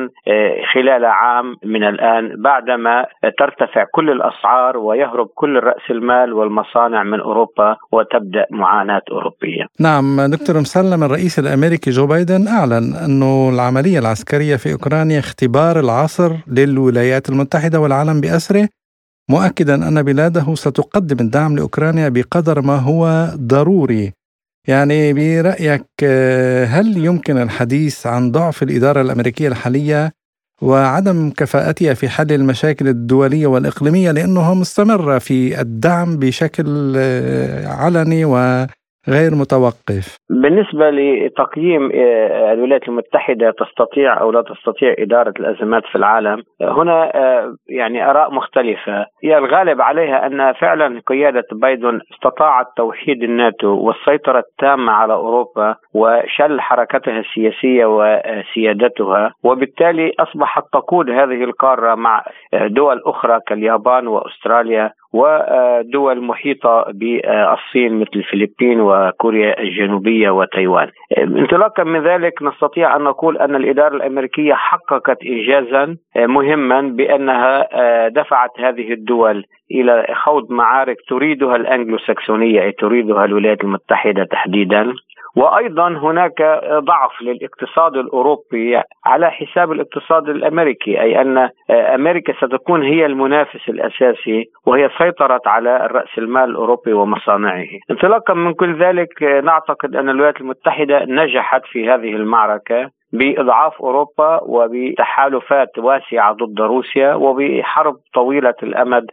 خلال عام من الآن بعدما ترتفع كل الأسعار ويهرب كل رأس المال والمصانع من أوروبا وتبدأ معاناة أوروبية. نعم دكتور مسلم الرئيس الأمريكي جو بايدن أعلن انه العملية العسكرية في أوكرانيا اختبار العصر للولايات المتحدة والعالم بأسره مؤكدا أن بلاده ستقدم الدعم لأوكرانيا بقدر ما هو ضروري. يعني برأيك هل يمكن الحديث عن ضعف الإدارة الأمريكية الحالية وعدم كفاءتها في حل المشاكل الدولية والإقليمية لأنها مستمرة في الدعم بشكل آه، علني وغير متوقف. بالنسبة لتقييم آه، الولايات المتحدة تستطيع أو لا تستطيع إدارة الأزمات في العالم هنا آه، يعني آراء مختلفة. هي الغالب عليها أن فعلا قيادة بايدن استطاعت توحيد الناتو والسيطرة التامة على أوروبا وشل حركتها السياسية وسيادتها وبالتالي أصبحت تقود هذه القارة مع دول أخرى كاليابان وأستراليا ودول محيطة بالصين مثل الفلبين وكوريا الجنوبية وتايوان. انطلاقا من ذلك نستطيع أن نقول أن الإدارة الأمريكية حققت إنجازا مهما بأنها دفعت هذه الدول إلى خوض معارك تريدها الانجلو ساكسونيه أي تريدها الولايات المتحدة تحديدا. وأيضا هناك ضعف للاقتصاد الأوروبي على حساب الاقتصاد الأمريكي أي أن أمريكا ستكون هي المنافس الأساسي وهي سيطرت على رأس المال الأوروبي ومصانعه. انطلاقا من كل ذلك نعتقد أن الولايات المتحدة نجحت في هذه المعركة بإضعاف أوروبا وبتحالفات واسعة ضد روسيا وبحرب طويلة الأمد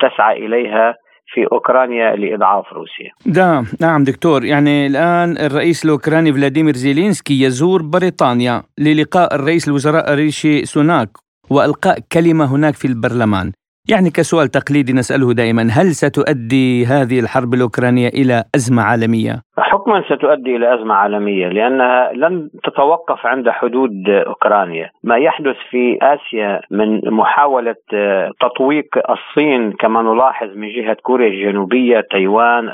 تسعى إليها في أوكرانيا لإضعاف روسيا. نعم نعم دكتور يعني الآن الرئيس الأوكراني فلاديمير زيلينسكي يزور بريطانيا للقاء الرئيس الوزراء ريشي سوناك وإلقاء كلمة هناك في البرلمان. يعني كسؤال تقليدي نسأله دائما هل ستؤدي هذه الحرب الأوكرانية إلى أزمة عالمية؟ حكما ستؤدي إلى أزمة عالمية لأنها لن تتوقف عند حدود أوكرانيا، ما يحدث في آسيا من محاولة تطويق الصين كما نلاحظ من جهة كوريا الجنوبية، تايوان،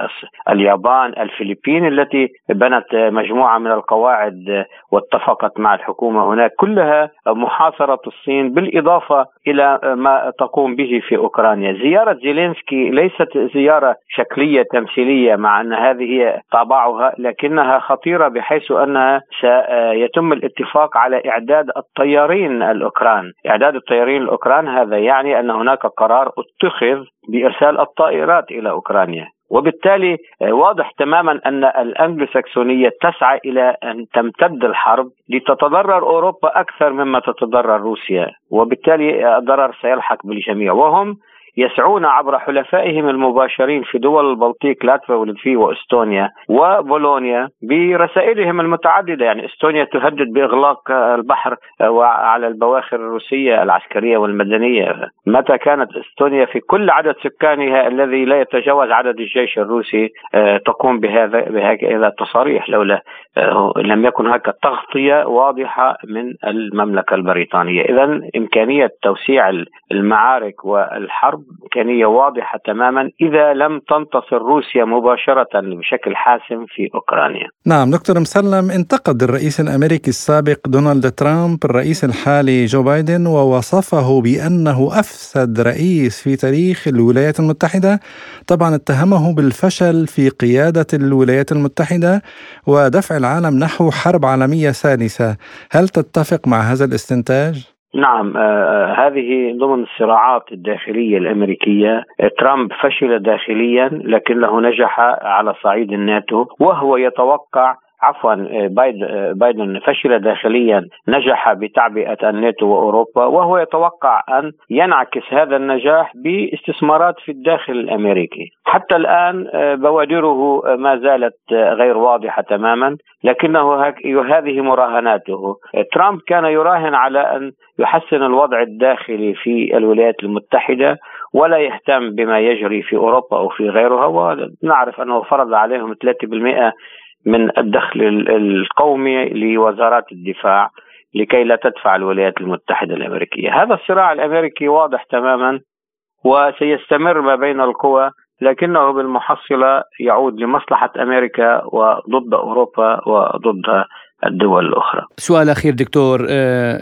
اليابان، الفلبين التي بنت مجموعة من القواعد واتفقت مع الحكومة هناك، كلها محاصرة الصين بالإضافة إلى ما تقوم به في أوكرانيا، زيارة زيلينسكي ليست زيارة شكلية تمثيلية مع أن هذه طابعها لكنها خطيرة بحيث انها سيتم الاتفاق على إعداد الطيارين الأوكران، إعداد الطيارين الأوكران هذا يعني أن هناك قرار أتخذ بإرسال الطائرات إلى أوكرانيا. وبالتالي واضح تماما أن الانجلوساكسونيه تسعى إلى أن تمتد الحرب لتتضرر أوروبا أكثر مما تتضرر روسيا، وبالتالي الضرر سيلحق بالجميع. وهم يسعون عبر حلفائهم المباشرين في دول البلطيق لاتفيا ولتفي وإستونيا وبولونيا برسائلهم المتعددة. يعني إستونيا تهدد بإغلاق البحر على البواخر الروسية العسكرية والمدنية. متى كانت إستونيا في كل عدد سكانها الذي لا يتجاوز عدد الجيش الروسي تقوم بهذا بهذا التصاريح لولا لم يكن هناك تغطية واضحة من المملكة البريطانية. اذا إمكانية توسيع المعارك والحرب إمكانية واضحة تماما إذا لم تنتصر روسيا مباشرة بشكل حاسم في أوكرانيا. نعم دكتور مسلم انتقد الرئيس الأمريكي السابق دونالد ترامب الرئيس الحالي جو بايدن ووصفه بأنه أفسد رئيس في تاريخ الولايات المتحدة. طبعا اتهمه بالفشل في قيادة الولايات المتحدة ودفع العالم نحو حرب عالمية ثالثة هل تتفق مع هذا الاستنتاج؟ نعم آه هذه ضمن الصراعات الداخلية الأمريكية. ترامب فشل داخليا لكنه نجح على صعيد الناتو وهو يتوقع عفوا بايدن فشل داخليا نجح بتعبئة الناتو وأوروبا وهو يتوقع أن ينعكس هذا النجاح باستثمارات في الداخل الأمريكي. حتى الآن بوادره ما زالت غير واضحة تماما لكنه هذه مراهناته. ترامب كان يراهن على أن يحسن الوضع الداخلي في الولايات المتحدة ولا يهتم بما يجري في أوروبا أو في غيرها ونعرف أنه فرض عليهم 3% من الدخل القومي لوزارات الدفاع لكي لا تدفع الولايات المتحدة الأمريكية. هذا الصراع الأمريكي واضح تماما وسيستمر ما بين القوى لكنه بالمحصلة يعود لمصلحة أمريكا وضد أوروبا وضد الدول الأخرى. سؤال أخير دكتور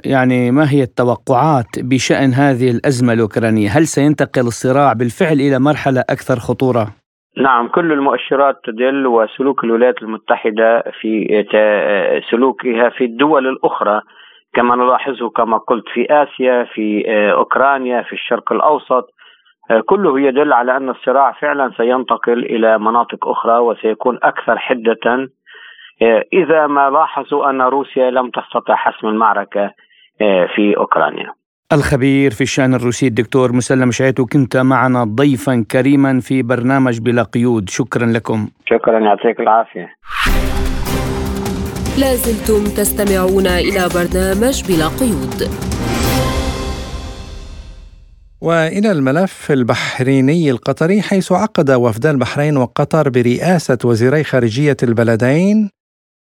يعني ما هي التوقعات بشأن هذه الأزمة الأوكرانية؟ هل سينتقل الصراع بالفعل إلى مرحلة أكثر خطورة؟ نعم كل المؤشرات تدل وسلوك الولايات المتحدة في سلوكها في الدول الأخرى كما نلاحظه كما قلت في آسيا في أوكرانيا في الشرق الأوسط كله يدل على أن الصراع فعلا سينتقل إلى مناطق أخرى وسيكون أكثر حدة إذا ما لاحظوا أن روسيا لم تستطع حسم المعركة في أوكرانيا. الخبير في الشأن الروسي الدكتور مسلم شعيتو كنت معنا ضيفا كريما في برنامج بلا قيود. شكرا لكم. شكرا يعطيك العافية. لازلتم تستمعون إلى برنامج بلا قيود. وإلى الملف البحريني القطري حيث عقد وفد البحرين وقطر برئاسة وزيري خارجية البلدين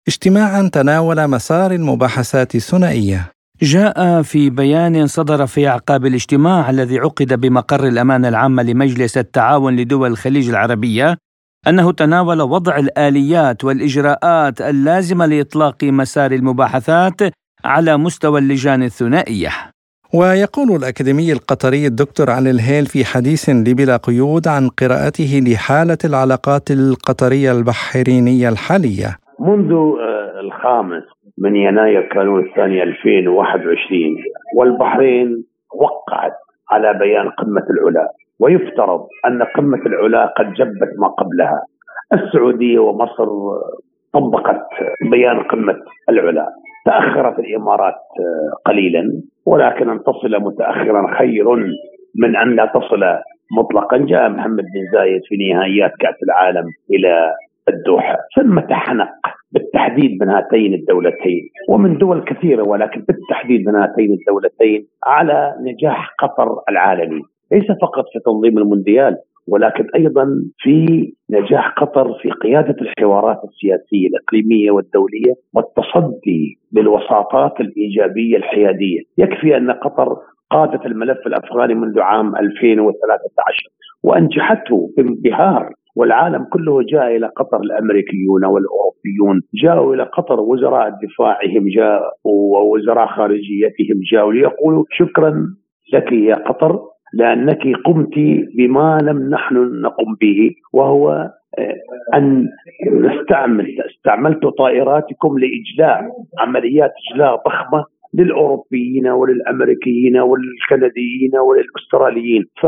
اجتماعا تناول مسار المباحثات الثنائية. جاء في بيان صدر في أعقاب الاجتماع الذي عقد بمقر الأمانة العامة لمجلس التعاون لدول الخليج العربية أنه تناول وضع الآليات والإجراءات اللازمة لإطلاق مسار المباحثات على مستوى اللجان الثنائية. ويقول الأكاديمي القطري الدكتور علي الهيل في حديث لبلا قيود عن قراءته لحالة العلاقات القطرية البحرينية الحالية. منذ آه، الخامس من يناير كانون الثاني 2021 والبحرين وقعت على بيان قمة العلا. ويفترض أن قمة العلا قد جبت ما قبلها. السعودية ومصر طبقت بيان قمة العلا. تأخرت الإمارات قليلا ولكن أن تصل متاخرا خير من أن لا تصل مطلقا. جاء محمد بن زايد في نهائيات كأس العالم إلى الدوحة. ثمه حنق بالتحديد من هاتين الدولتين ومن دول كثيرة ولكن بالتحديد من هاتين الدولتين على نجاح قطر العالمي. ليس فقط في تنظيم المونديال ولكن أيضا في نجاح قطر في قيادة الحوارات السياسية الإقليمية والدولية والتصدي للوساطات الإيجابية الحيادية، يكفي أن قطر قادت الملف الأفغاني منذ عام 2013 وأنجحته بانبهار والعالم كله جاء إلى قطر الأمريكيون والأوروبيون جاءوا إلى قطر وزراء دفاعهم جاءوا ووزراء خارجيتهم جاءوا ليقولوا شكرا لك يا قطر لأنك قمت بما لم نحن نقم به وهو آه، أن نستعمل استعملت طائراتكم لإجلاء عمليات إجلاء ضخمة للأوروبيين وللأمريكيين وللكنديين وللأستراليين. ف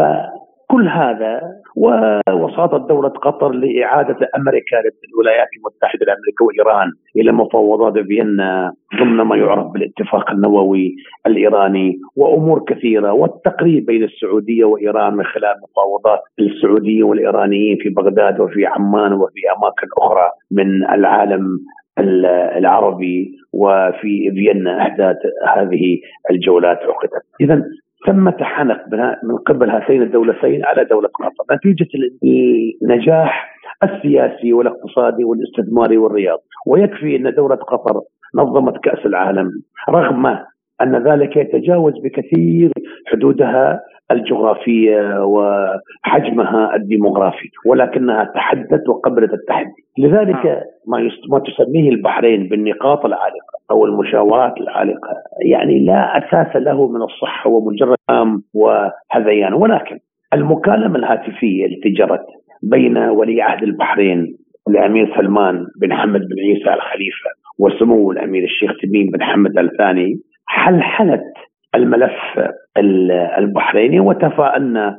كل هذا ووساطة دولة قطر لإعادة أمريكا الولايات المتحدة الأمريكية وإيران إلى مفاوضات فيينا ضمن ما يعرف بالاتفاق النووي الإيراني وأمور كثيرة والتقريب بين السعودية وإيران من خلال مفاوضات السعوديين والإيرانيين في بغداد وفي عمان وفي أماكن أخرى من العالم العربي وفي فيينا احدى هذه الجولات عقدت. اذا ثمة حنق من قبل هاتين الدولتين على دولة قطر نتيجة النجاح السياسي والاقتصادي والاستثماري والرياضي. ويكفي أن دولة قطر نظمت كأس العالم رغم أن ذلك يتجاوز بكثير حدودها الجغرافية وحجمها الديموغرافي ولكنها تحدت وقبلت التحدي. لذلك ما ما تسميه البحرين بالنقاط العالقة أو المشاورات العالقة يعني لا أساس له من الصحه ومجرد وهذيان. ولكن المكالمة الهاتفية التي جرت بين ولي عهد البحرين الأمير سلمان بن حمد بن عيسى الخليفة وسمو الأمير الشيخ تميم بن حمد الثاني حلحلت الملف البحريني وتفاءلنا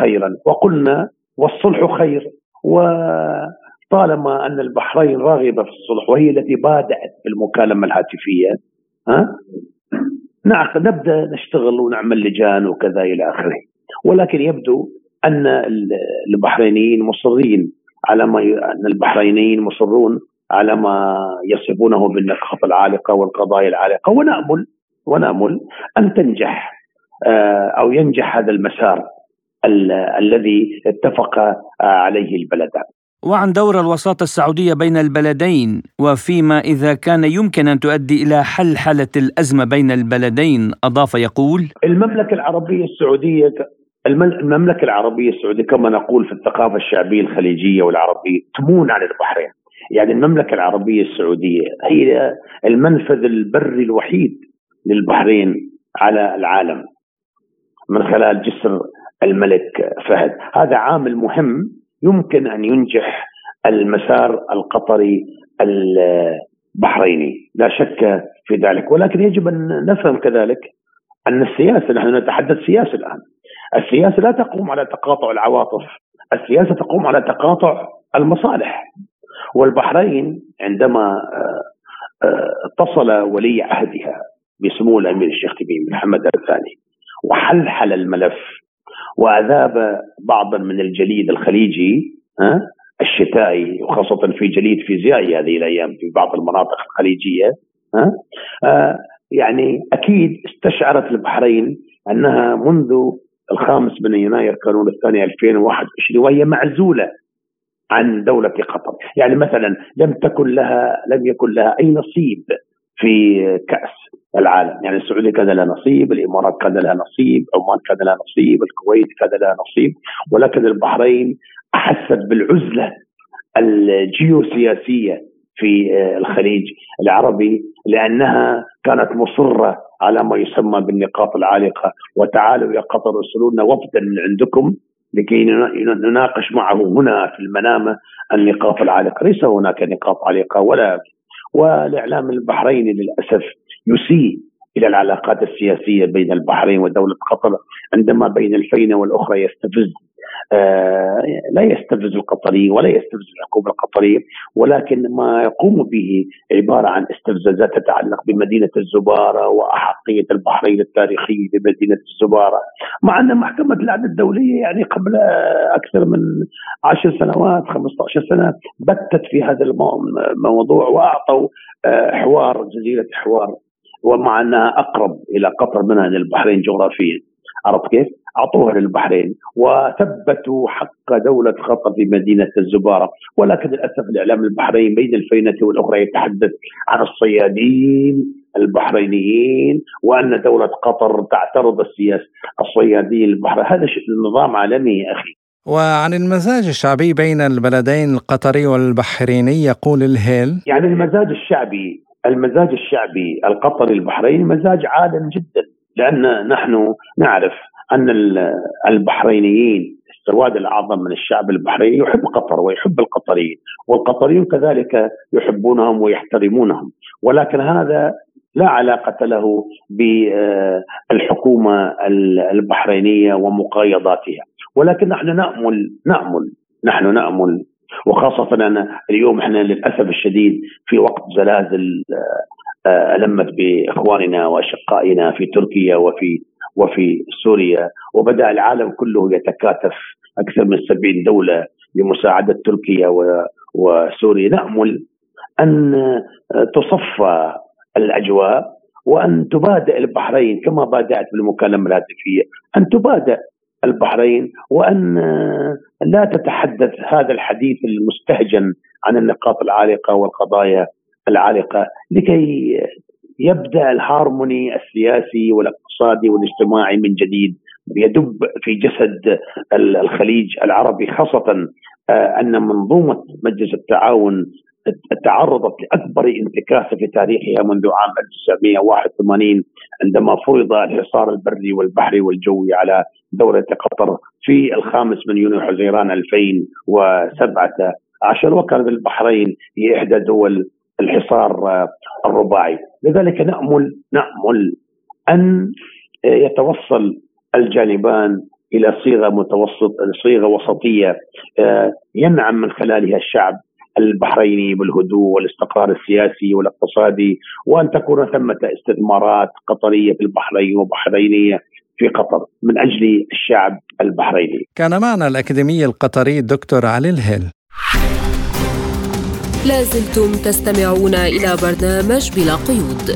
خيرا. وقلنا والصلح خير. وطالما أن البحرين راغبة في الصلح وهي التي بادات بالمكالمة الهاتفية ها؟ نبدأ نشتغل ونعمل لجان وكذا إلى آخره. ولكن يبدو أن البحرينيين مصرين على ما ي... أن البحرينيين مصرون على ما يصفونه بالنقاط العالقة والقضايا العالقة. ونأمل ونأمل أن تنجح آه، أو ينجح هذا المسار الذي اتفق آه، عليه البلدان. وعن دور الوساطة السعودية بين البلدين وفيما إذا كان يمكن أن تؤدي إلى حل حالة الأزمة بين البلدين أضاف يقول المملكة العربية السعودية المملكة العربية السعودية كما نقول في الثقافة الشعبية الخليجية والعربية تمون على البحرين يعني المملكة العربية السعودية هي المنفذ البري الوحيد للبحرين على العالم من خلال جسر الملك فهد. هذا عامل مهم يمكن أن ينجح المسار القطري البحريني لا شك في ذلك. ولكن يجب أن نفهم كذلك أن السياسة نحن نتحدث سياسة الآن. السياسة لا تقوم على تقاطع العواطف السياسة تقوم على تقاطع المصالح. والبحرين عندما آه، آه، اتصل ولي عهدها بسمو الأمير الشيخ تميم محمد الثاني. وحلحل الملف وأذاب بعضا من الجليد الخليجي الشتائي وخاصة في جليد فيزيائي هذه الأيام في بعض المناطق الخليجية ها. آه يعني أكيد استشعرت البحرين أنها منذ الخامس من يناير كانون الثاني 2021 وهي معزولة عن دولة قطر. يعني مثلا لم تكن لها لم يكن لها أي نصيب في كأس العالم. يعني السعودية كان لها نصيب الإمارات كان لها نصيب عمان كان لها نصيب الكويت كان لها نصيب ولكن البحرين أحست بالعزلة الجيوسياسية في الخليج العربي لأنها كانت مصرة على ما يسمى بالنقاط العالقة. وتعالوا يا قطر ارسلوا لنا وفدا من عندكم لكي نناقش معه هنا في المنامة النقاط العالقة. ليس هناك نقاط عالقة ولا والإعلام البحريني للأسف يسيء. إلى العلاقات السياسية بين البحرين ودولة قطر عندما بين الفينة والأخرى يستفز آه لا يستفز القطري ولا يستفز الحكومة القطرية ولكن ما يقوم به عبارة عن استفزازات تتعلق بمدينة الزبارة وأحقية البحرين التاريخية بمدينه الزبارة مع أن محكمة العدل الدولية يعني قبل أكثر من عشر سنوات 15 سنة بتت في هذا الموضوع وأعطوا آه حوار جزيرة حوار. ومع انها أقرب إلى قطر منها للبحرين جغرافيا. عرفت كيف؟ أعطوها للبحرين. وثبتوا حق دولة قطر في مدينة الزبارة. ولكن للأسف الإعلام البحريني بين الفينة والأخرى يتحدث عن الصيادين البحرينيين وأن دولة قطر تعترض السياسة الصيادين البحر. هذا نظام عالمي يا أخي. وعن المزاج الشعبي بين البلدين القطري والبحريني يقول الهيل يعني المزاج الشعبي المزاج الشعبي القطري البحريني مزاج عال جدا لأن نحن نعرف أن البحرينيين السواد الأعظم من الشعب البحريني يحب قطر ويحب القطريين والقطريون كذلك يحبونهم ويحترمونهم ولكن هذا لا علاقة له بالحكومة البحرينية ومقايضاتها ولكن نحن نأمل نأمل نحن نأمل وخاصة أن اليوم إحنا للأسف الشديد في وقت زلازل ألمت بإخواننا وأشقائنا في تركيا وفي وفي سوريا وبدأ العالم كله يتكاتف أكثر من 70 دولة لمساعدة تركيا وسوريا. نأمل أن تصفى الأجواء وأن تبادئ البحرين كما بادأت بالمكالمة الهاتفية. أن تبادئ البحرين وأن لا تتحدث هذا الحديث المستهجن عن النقاط العالقة والقضايا العالقة لكي يبدأ الهارموني السياسي والاقتصادي والاجتماعي من جديد يدب في جسد الخليج العربي خاصة أن منظومة مجلس التعاون تعرضت لأكبر انتكاسه في تاريخها منذ عام 1981 عندما فرض الحصار البري والبحري والجوي على دولة قطر في الخامس من يونيو حزيران 2017 وكانت البحرين هي احدى دول الحصار الرباعي. لذلك نأمل نأمل أن يتوصل الجانبان إلى صيغة متوسط صيغة وسطية ينعم من خلالها الشعب. البحريني بالهدوء والاستقرار السياسي والاقتصادي وأن تكون ثمة استثمارات قطرية في البحرين وبحرينية في قطر من أجل الشعب البحريني. كان معنا الأكاديمي القطري الدكتور علي الهيل. لازلتم تستمعون إلى برنامج بلا قيود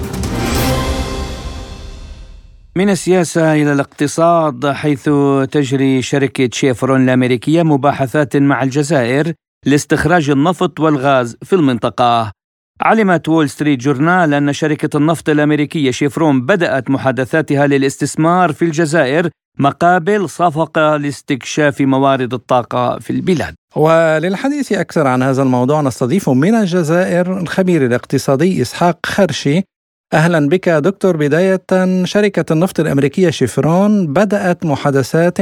من السياسة إلى الاقتصاد حيث تجري شركة شيفرون الأمريكية مباحثات مع الجزائر لاستخراج النفط والغاز في المنطقة. علمت وول ستريت جورنال أن شركة النفط الأمريكية شيفرون بدأت محادثاتها للاستثمار في الجزائر مقابل صفقة لاستكشاف موارد الطاقة في البلاد. وللحديث أكثر عن هذا الموضوع نستضيف من الجزائر الخبير الاقتصادي إسحاق خرشي. أهلا بك دكتور بداية شركة النفط الأمريكية شيفرون بدأت محادثات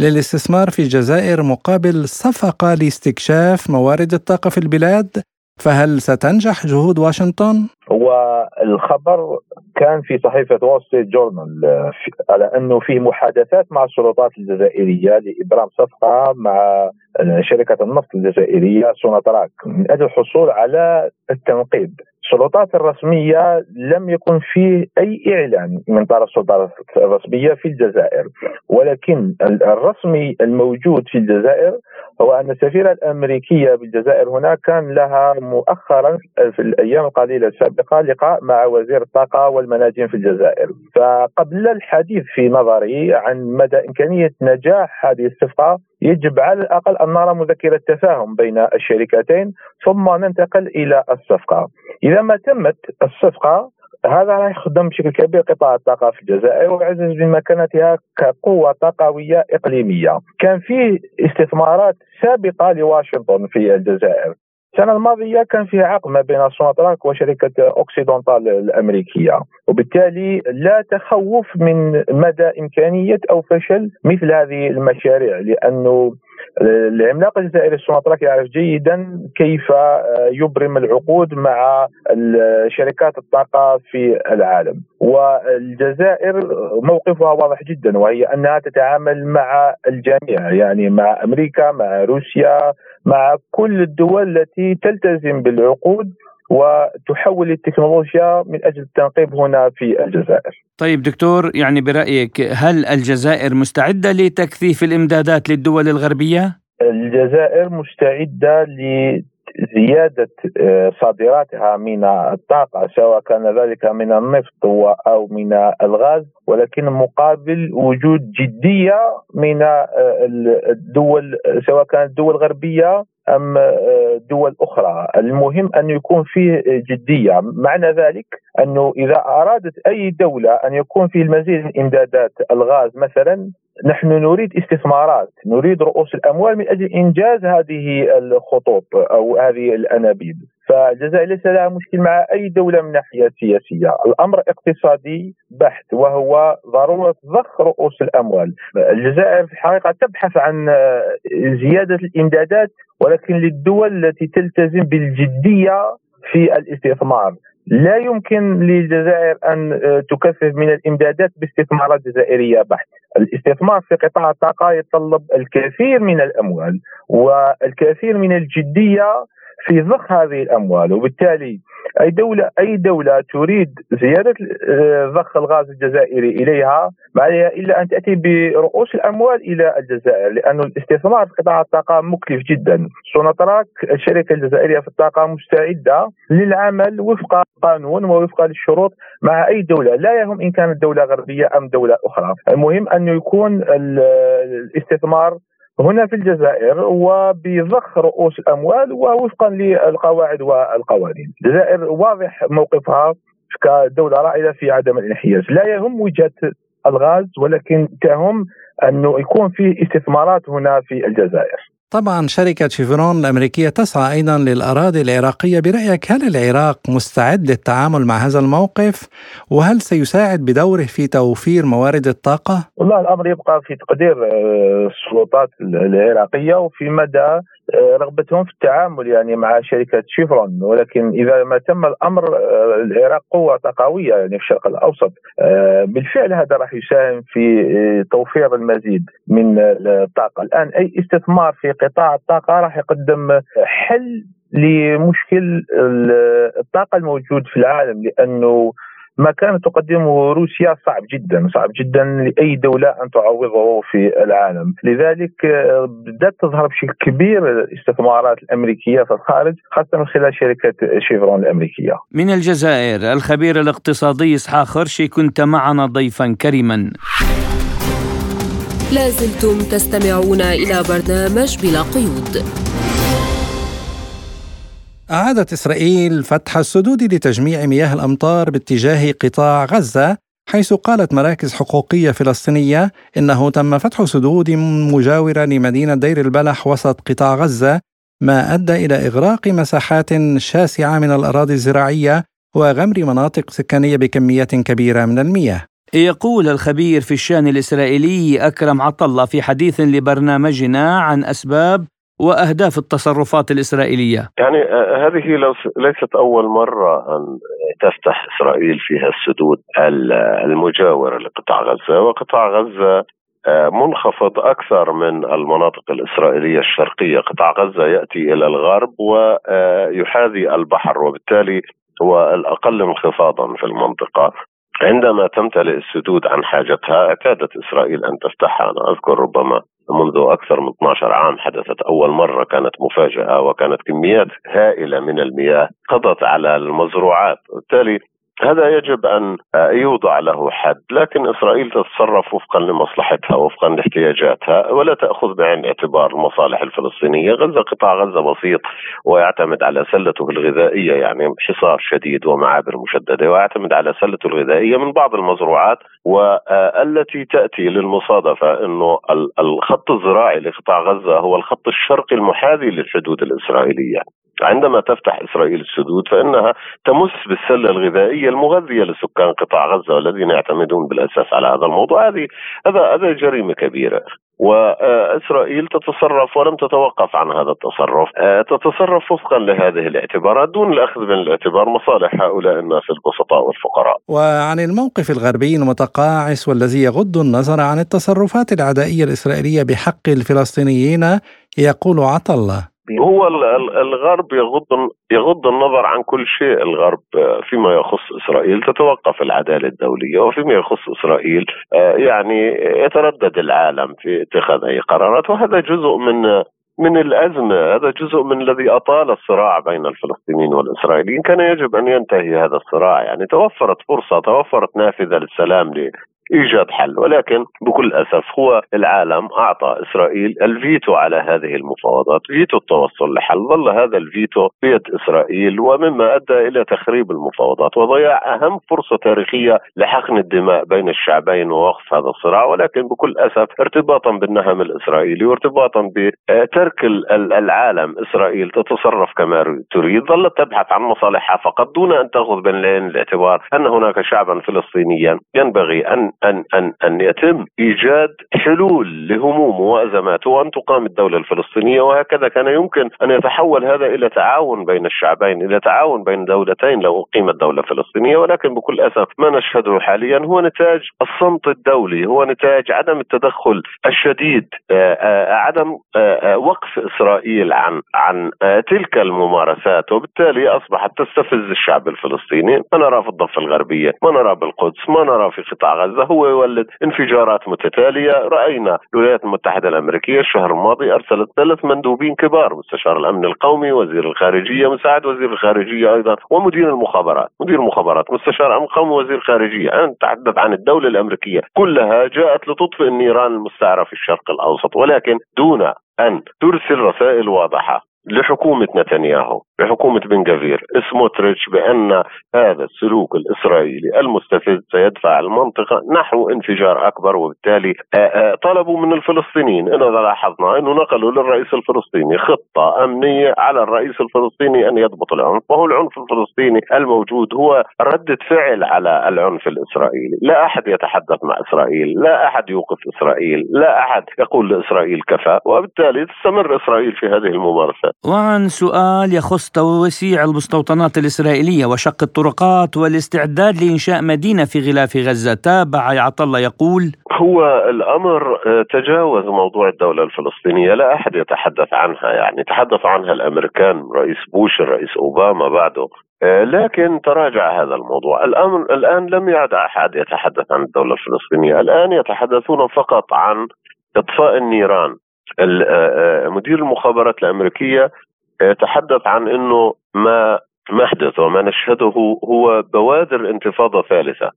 للاستثمار في الجزائر مقابل صفقة لاستكشاف موارد الطاقة في البلاد فهل ستنجح جهود واشنطن؟ هو الخبر كان في صحيفة وول ستريت جورنال على أنه في محادثات مع السلطات الجزائرية لإبرام صفقة مع شركة النفط الجزائرية سوناتراك من أجل الحصول على التنقيب السلطات الرسمية لم يكن فيه أي إعلان من طرف السلطات الرسمية في الجزائر. ولكن الرسمي الموجود في الجزائر هو أن السفيرة الأمريكية بالجزائر هنا كان لها مؤخرا في الأيام القليلة السابقة لقاء مع وزير الطاقة والمناجم في الجزائر. فقبل الحديث في نظري عن مدى إمكانية نجاح هذه الصفقه يجب على الأقل أن نرى مذكرة تفاهم بين الشركتين ثم ننتقل إلى الصفقة. إذا ما تمت الصفقة هذا راح يخدم بشكل كبير قطاع الطاقة في الجزائر ويعزز من مكانتها كقوة طاقوية إقليمية كان في استثمارات سابقة لواشنطن في الجزائر السنة الماضية كان في عقد ما بين سوناتراك وشركة أوكسيدونتال الأمريكية وبالتالي لا تخوف من مدى إمكانية أو فشل مثل هذه المشاريع لأنه العملاق الجزائري السوناتراك يعرف جيدا كيف يبرم العقود مع شركات الطاقة في العالم. والجزائر موقفها واضح جدا وهي أنها تتعامل مع الجميع يعني مع أمريكا مع روسيا مع كل الدول التي تلتزم بالعقود وتحول التكنولوجيا من أجل التنقيب هنا في الجزائر. طيب دكتور يعني برأيك هل الجزائر مستعدة لتكثيف الإمدادات للدول الغربية؟ الجزائر مستعدة زيادة آه، صادراتها من الطاقة سواء كان ذلك من النفط أو من الغاز ولكن مقابل وجود جدية من آه، الدول سواء كانت دول غربية أم آه، دول أخرى. المهم أن يكون فيه جدية. معنى ذلك أنه إذا أرادت أي دولة أن يكون فيه المزيد من إمدادات الغاز مثلا نحن نريد استثمارات. نريد رؤوس الأموال من أجل إنجاز هذه الخطوط أو هذه الأنابيب. فالجزائر ليس لها مشكل مع أي دولة من الناحيه السياسيه، الأمر اقتصادي بحت وهو ضرورة ضخ رؤوس الأموال، الجزائر في الحقيقة تبحث عن زيادة الإمدادات ولكن للدول التي تلتزم بالجدية في الاستثمار لا يمكن للجزائر أن آه، تكثف من الإمدادات باستثمارات جزائرية بحت. الاستثمار في قطاع الطاقة يتطلب الكثير من الأموال والكثير من الجدية في ضخ هذه الأموال. وبالتالي أي دوله أي دولة تريد زيادة آه، ضخ الغاز الجزائري إليها ما عليها إلا أن تأتي برؤوس الأموال إلى الجزائر لأن الاستثمار في قطاع الطاقة مكلف جدا. سوناتراك الشركة الجزائرية في الطاقة مستعدة للعمل وفق قانون ووفق للشروط مع أي دولة لا يهم إن كانت دولة غربية أم دولة أخرى. المهم انه يكون الاستثمار هنا في الجزائر وبضخ رؤوس الأموال ووفقا للقواعد والقوانين. الجزائر واضح موقفها كدولة رائدة في عدم الانحياز، لا يهم وجهة الغاز ولكن تهم أنه يكون في استثمارات هنا في الجزائر. طبعا شركة شيفرون الأمريكية تسعى أيضا للأراضي العراقية برأيك هل العراق مستعد للتعامل مع هذا الموقف وهل سيساعد بدوره في توفير موارد الطاقة؟ والله الأمر يبقى في تقدير آه، السلطات العراقية وفي مدى رغبتهم في التعامل يعني مع شركة شيفرون. ولكن إذا ما تم الأمر آه، العراق قوة طاقوية يعني في الشرق الأوسط آه، بالفعل هذا راح يساهم في توفير المزيد من الطاقة. الآن أي استثمار في قطاع الطاقة راح يقدم حل لمشكل الطاقة الموجود في العالم لأنه ما كانت تقدمه روسيا صعب جدا صعب جدا لأي دولة أن تعوضه في العالم. لذلك آه، بدأت تظهر بشكل كبير الاستثمارات الأمريكية في الخارج خاصة من خلال شركة شيفرون الأمريكية. من الجزائر الخبير الاقتصادي إسحاق خرشي كنت معنا ضيفا كريما. لازلتم تستمعون إلى برنامج بلا قيود. أعادت إسرائيل فتح السدود لتجميع مياه الأمطار باتجاه قطاع غزة حيث قالت مراكز حقوقية فلسطينية إنه تم فتح سدود مجاورة لمدينة دير البلح وسط قطاع غزة ما أدى إلى إغراق مساحات شاسعة من الأراضي الزراعية وغمر مناطق سكانية بكميات كبيرة من المياه. يقول الخبير في الشأن الإسرائيلي أكرم عطلة في حديث لبرنامجنا عن أسباب وأهداف التصرفات الإسرائيلية؟ يعني آه، هذه ليست أول مرة أن تفتح إسرائيل فيها السدود المجاورة لقطاع غزة. وقطاع غزة آه، منخفض أكثر من المناطق الإسرائيلية الشرقية، قطاع غزة يأتي إلى الغرب ويحاذي البحر وبالتالي هو الأقل انخفاضا في المنطقة. عندما تمتلئ السدود عن حاجتها اعتادت إسرائيل أن تفتحها. أنا أذكر ربما منذ أكثر من 12 عام حدثت أول مرة كانت مفاجأة وكانت كميات هائلة من المياه قضت على المزروعات. وبالتالي هذا يجب أن يوضع له حد، لكن إسرائيل تتصرف وفقا لمصلحتها وفقا لاحتياجاتها ولا تأخذ بعين الاعتبار المصالح الفلسطينية، غزة قطاع غزة بسيط ويعتمد على سلته الغذائية يعني حصار شديد ومعابر مشددة ويعتمد على سلته الغذائية من بعض المزروعات والتي تأتي للمصادفة إنه الخط الزراعي لقطاع غزة هو الخط الشرقي المحاذي للحدود الإسرائيلية، عندما تفتح إسرائيل السدود فإنها تمس بالسلة الغذائية المغذية لسكان قطاع غزة والذين يعتمدون بالأساس على هذا الموضوع. هذه هذا هذا جريمة كبيرة. وإسرائيل تتصرف ولم تتوقف عن هذا التصرف، تتصرف وفقا لهذه الاعتبارات دون الأخذ من الاعتبار مصالح هؤلاء الناس البسطاء والفقراء. وعن الموقف الغربي المتقاعس والذي يغض النظر عن التصرفات العدائية الإسرائيلية بحق الفلسطينيين يقول عطله هو الغرب يغض يغض النظر عن كل شيء. الغرب آه، فيما يخص إسرائيل تتوقف العدالة الدولية وفيما يخص إسرائيل آه، يعني يتردد العالم في اتخاذ اي قرارات وهذا جزء من من الأزمة، هذا جزء من الذي أطال الصراع بين الفلسطينيين والإسرائيليين، كان يجب أن ينتهي هذا الصراع، يعني توفرت فرصة، توفرت نافذة للسلام ايجاد حل ولكن بكل أسف هو العالم أعطى إسرائيل الفيتو على هذه المفاوضات، فيتو التوصل لحل، ظل هذا الفيتو بيد إسرائيل ومما أدى إلى تخريب المفاوضات وضياع أهم فرصة تاريخية لحقن الدماء بين الشعبين ووقف هذا الصراع ولكن بكل أسف ارتباطا بالنهم الإسرائيلي وارتباطا بترك العالم إسرائيل تتصرف كما تريد ظلت تبحث عن مصالحها فقط دون أن تأخذ بعين الاعتبار أن هناك شعبا فلسطينيا ينبغي أن ان ان أن يتم إيجاد حلول لهمومه وازماته وأن تقام الدولة الفلسطينية وهكذا كان يمكن أن يتحول هذا إلى تعاون بين الشعبين إلى تعاون بين دولتين لو أقيمت دولة فلسطينية. ولكن بكل أسف ما نشهده حاليا هو نتاج الصمت الدولي هو نتاج عدم التدخل الشديد آه، آه، عدم آه، وقف إسرائيل عن عن تلك الممارسات. وبالتالي أصبحت تستفز الشعب الفلسطيني. ما نرى في الضفة الغربية ما نرى بالقدس ما نرى في قطاع غزة. هو يولد انفجارات متتالية. رأينا الولايات المتحدة الأمريكية الشهر الماضي أرسلت ثلاث مندوبين كبار مستشار الأمن القومي وزير الخارجية مساعد وزير الخارجية أيضا ومدير المخابرات. مدير المخابرات مستشار أمن قومي وزير خارجية. أنا أتحدث عن الدولة الأمريكية كلها جاءت لتطفئ النيران المستعره في الشرق الأوسط ولكن دون أن ترسل رسائل واضحة. لحكومة نتنياهو لحكومة بن جافير سموتريتش بأن هذا السلوك الإسرائيلي المستفز سيدفع المنطقة نحو انفجار أكبر وبالتالي طلبوا من الفلسطينيين إذا لاحظنا أنه نقلوا للرئيس الفلسطيني خطة أمنية على الرئيس الفلسطيني أن يضبط العنف وهو العنف الفلسطيني الموجود هو ردة فعل على العنف الإسرائيلي. لا أحد يتحدث مع إسرائيل لا أحد يوقف إسرائيل لا أحد يقول لإسرائيل كفى وبالتالي تستمر إسرائيل في هذه الممارسة. وعن سؤال يخص توسيع المستوطنات الإسرائيلية وشق الطرقات والاستعداد لإنشاء مدينة في غلاف غزة. تابع عطلة يقول هو الأمر آه، تجاوز موضوع الدولة الفلسطينية. لا أحد يتحدث عنها يعني تحدث عنها الأمريكان رئيس بوش الرئيس أوباما بعده. آه، لكن تراجع هذا الموضوع. الآن الآن لم يعد أحد يتحدث عن الدولة الفلسطينية. الآن يتحدثون فقط عن إطفاء النيران. مدير المخابرات الأمريكية تحدث عن إنه ما ما حدث وما نشهده هو بوادر انتفاضه ثالثه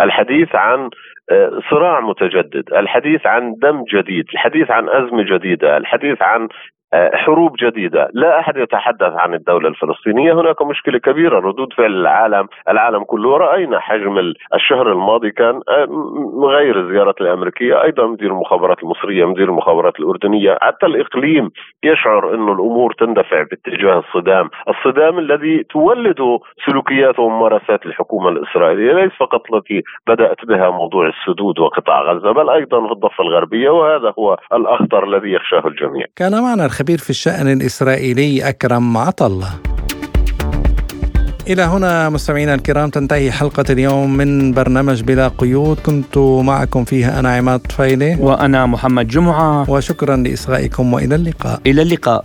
الحديث عن آه، صراع متجدد الحديث عن دم جديد الحديث عن أزمة جديدة الحديث عن آه، حروب جديدة، لا أحد يتحدث عن الدولة الفلسطينية، هناك مشكلة كبيرة. ردود فعل العالم، العالم كله. راينا حجم الشهر الماضي كان آه، غير الزيارات الأمريكية، أيضا مدير المخابرات المصرية، مدير المخابرات الأردنية، حتى الإقليم يشعر إنه الأمور تندفع باتجاه الصدام، الصدام الذي تولد سلوكيات وممارسات الحكومة الإسرائيلية، ليس فقط التي بدأت بها موضوع السدود وقطاع غزة، بل أيضا في الضفة الغربية. وهذا هو الأخطر الذي يخشاه الجميع. كان معنا الخبير في الشأن الإسرائيلي أكرم عطلة إلى هنا مستمعينا الكرام تنتهي حلقة اليوم من برنامج بلا قيود. كنت معكم فيها أنا عماد طفيلي. وأنا محمد جمعة. وشكرا لإصغائكم وإلى اللقاء. إلى اللقاء.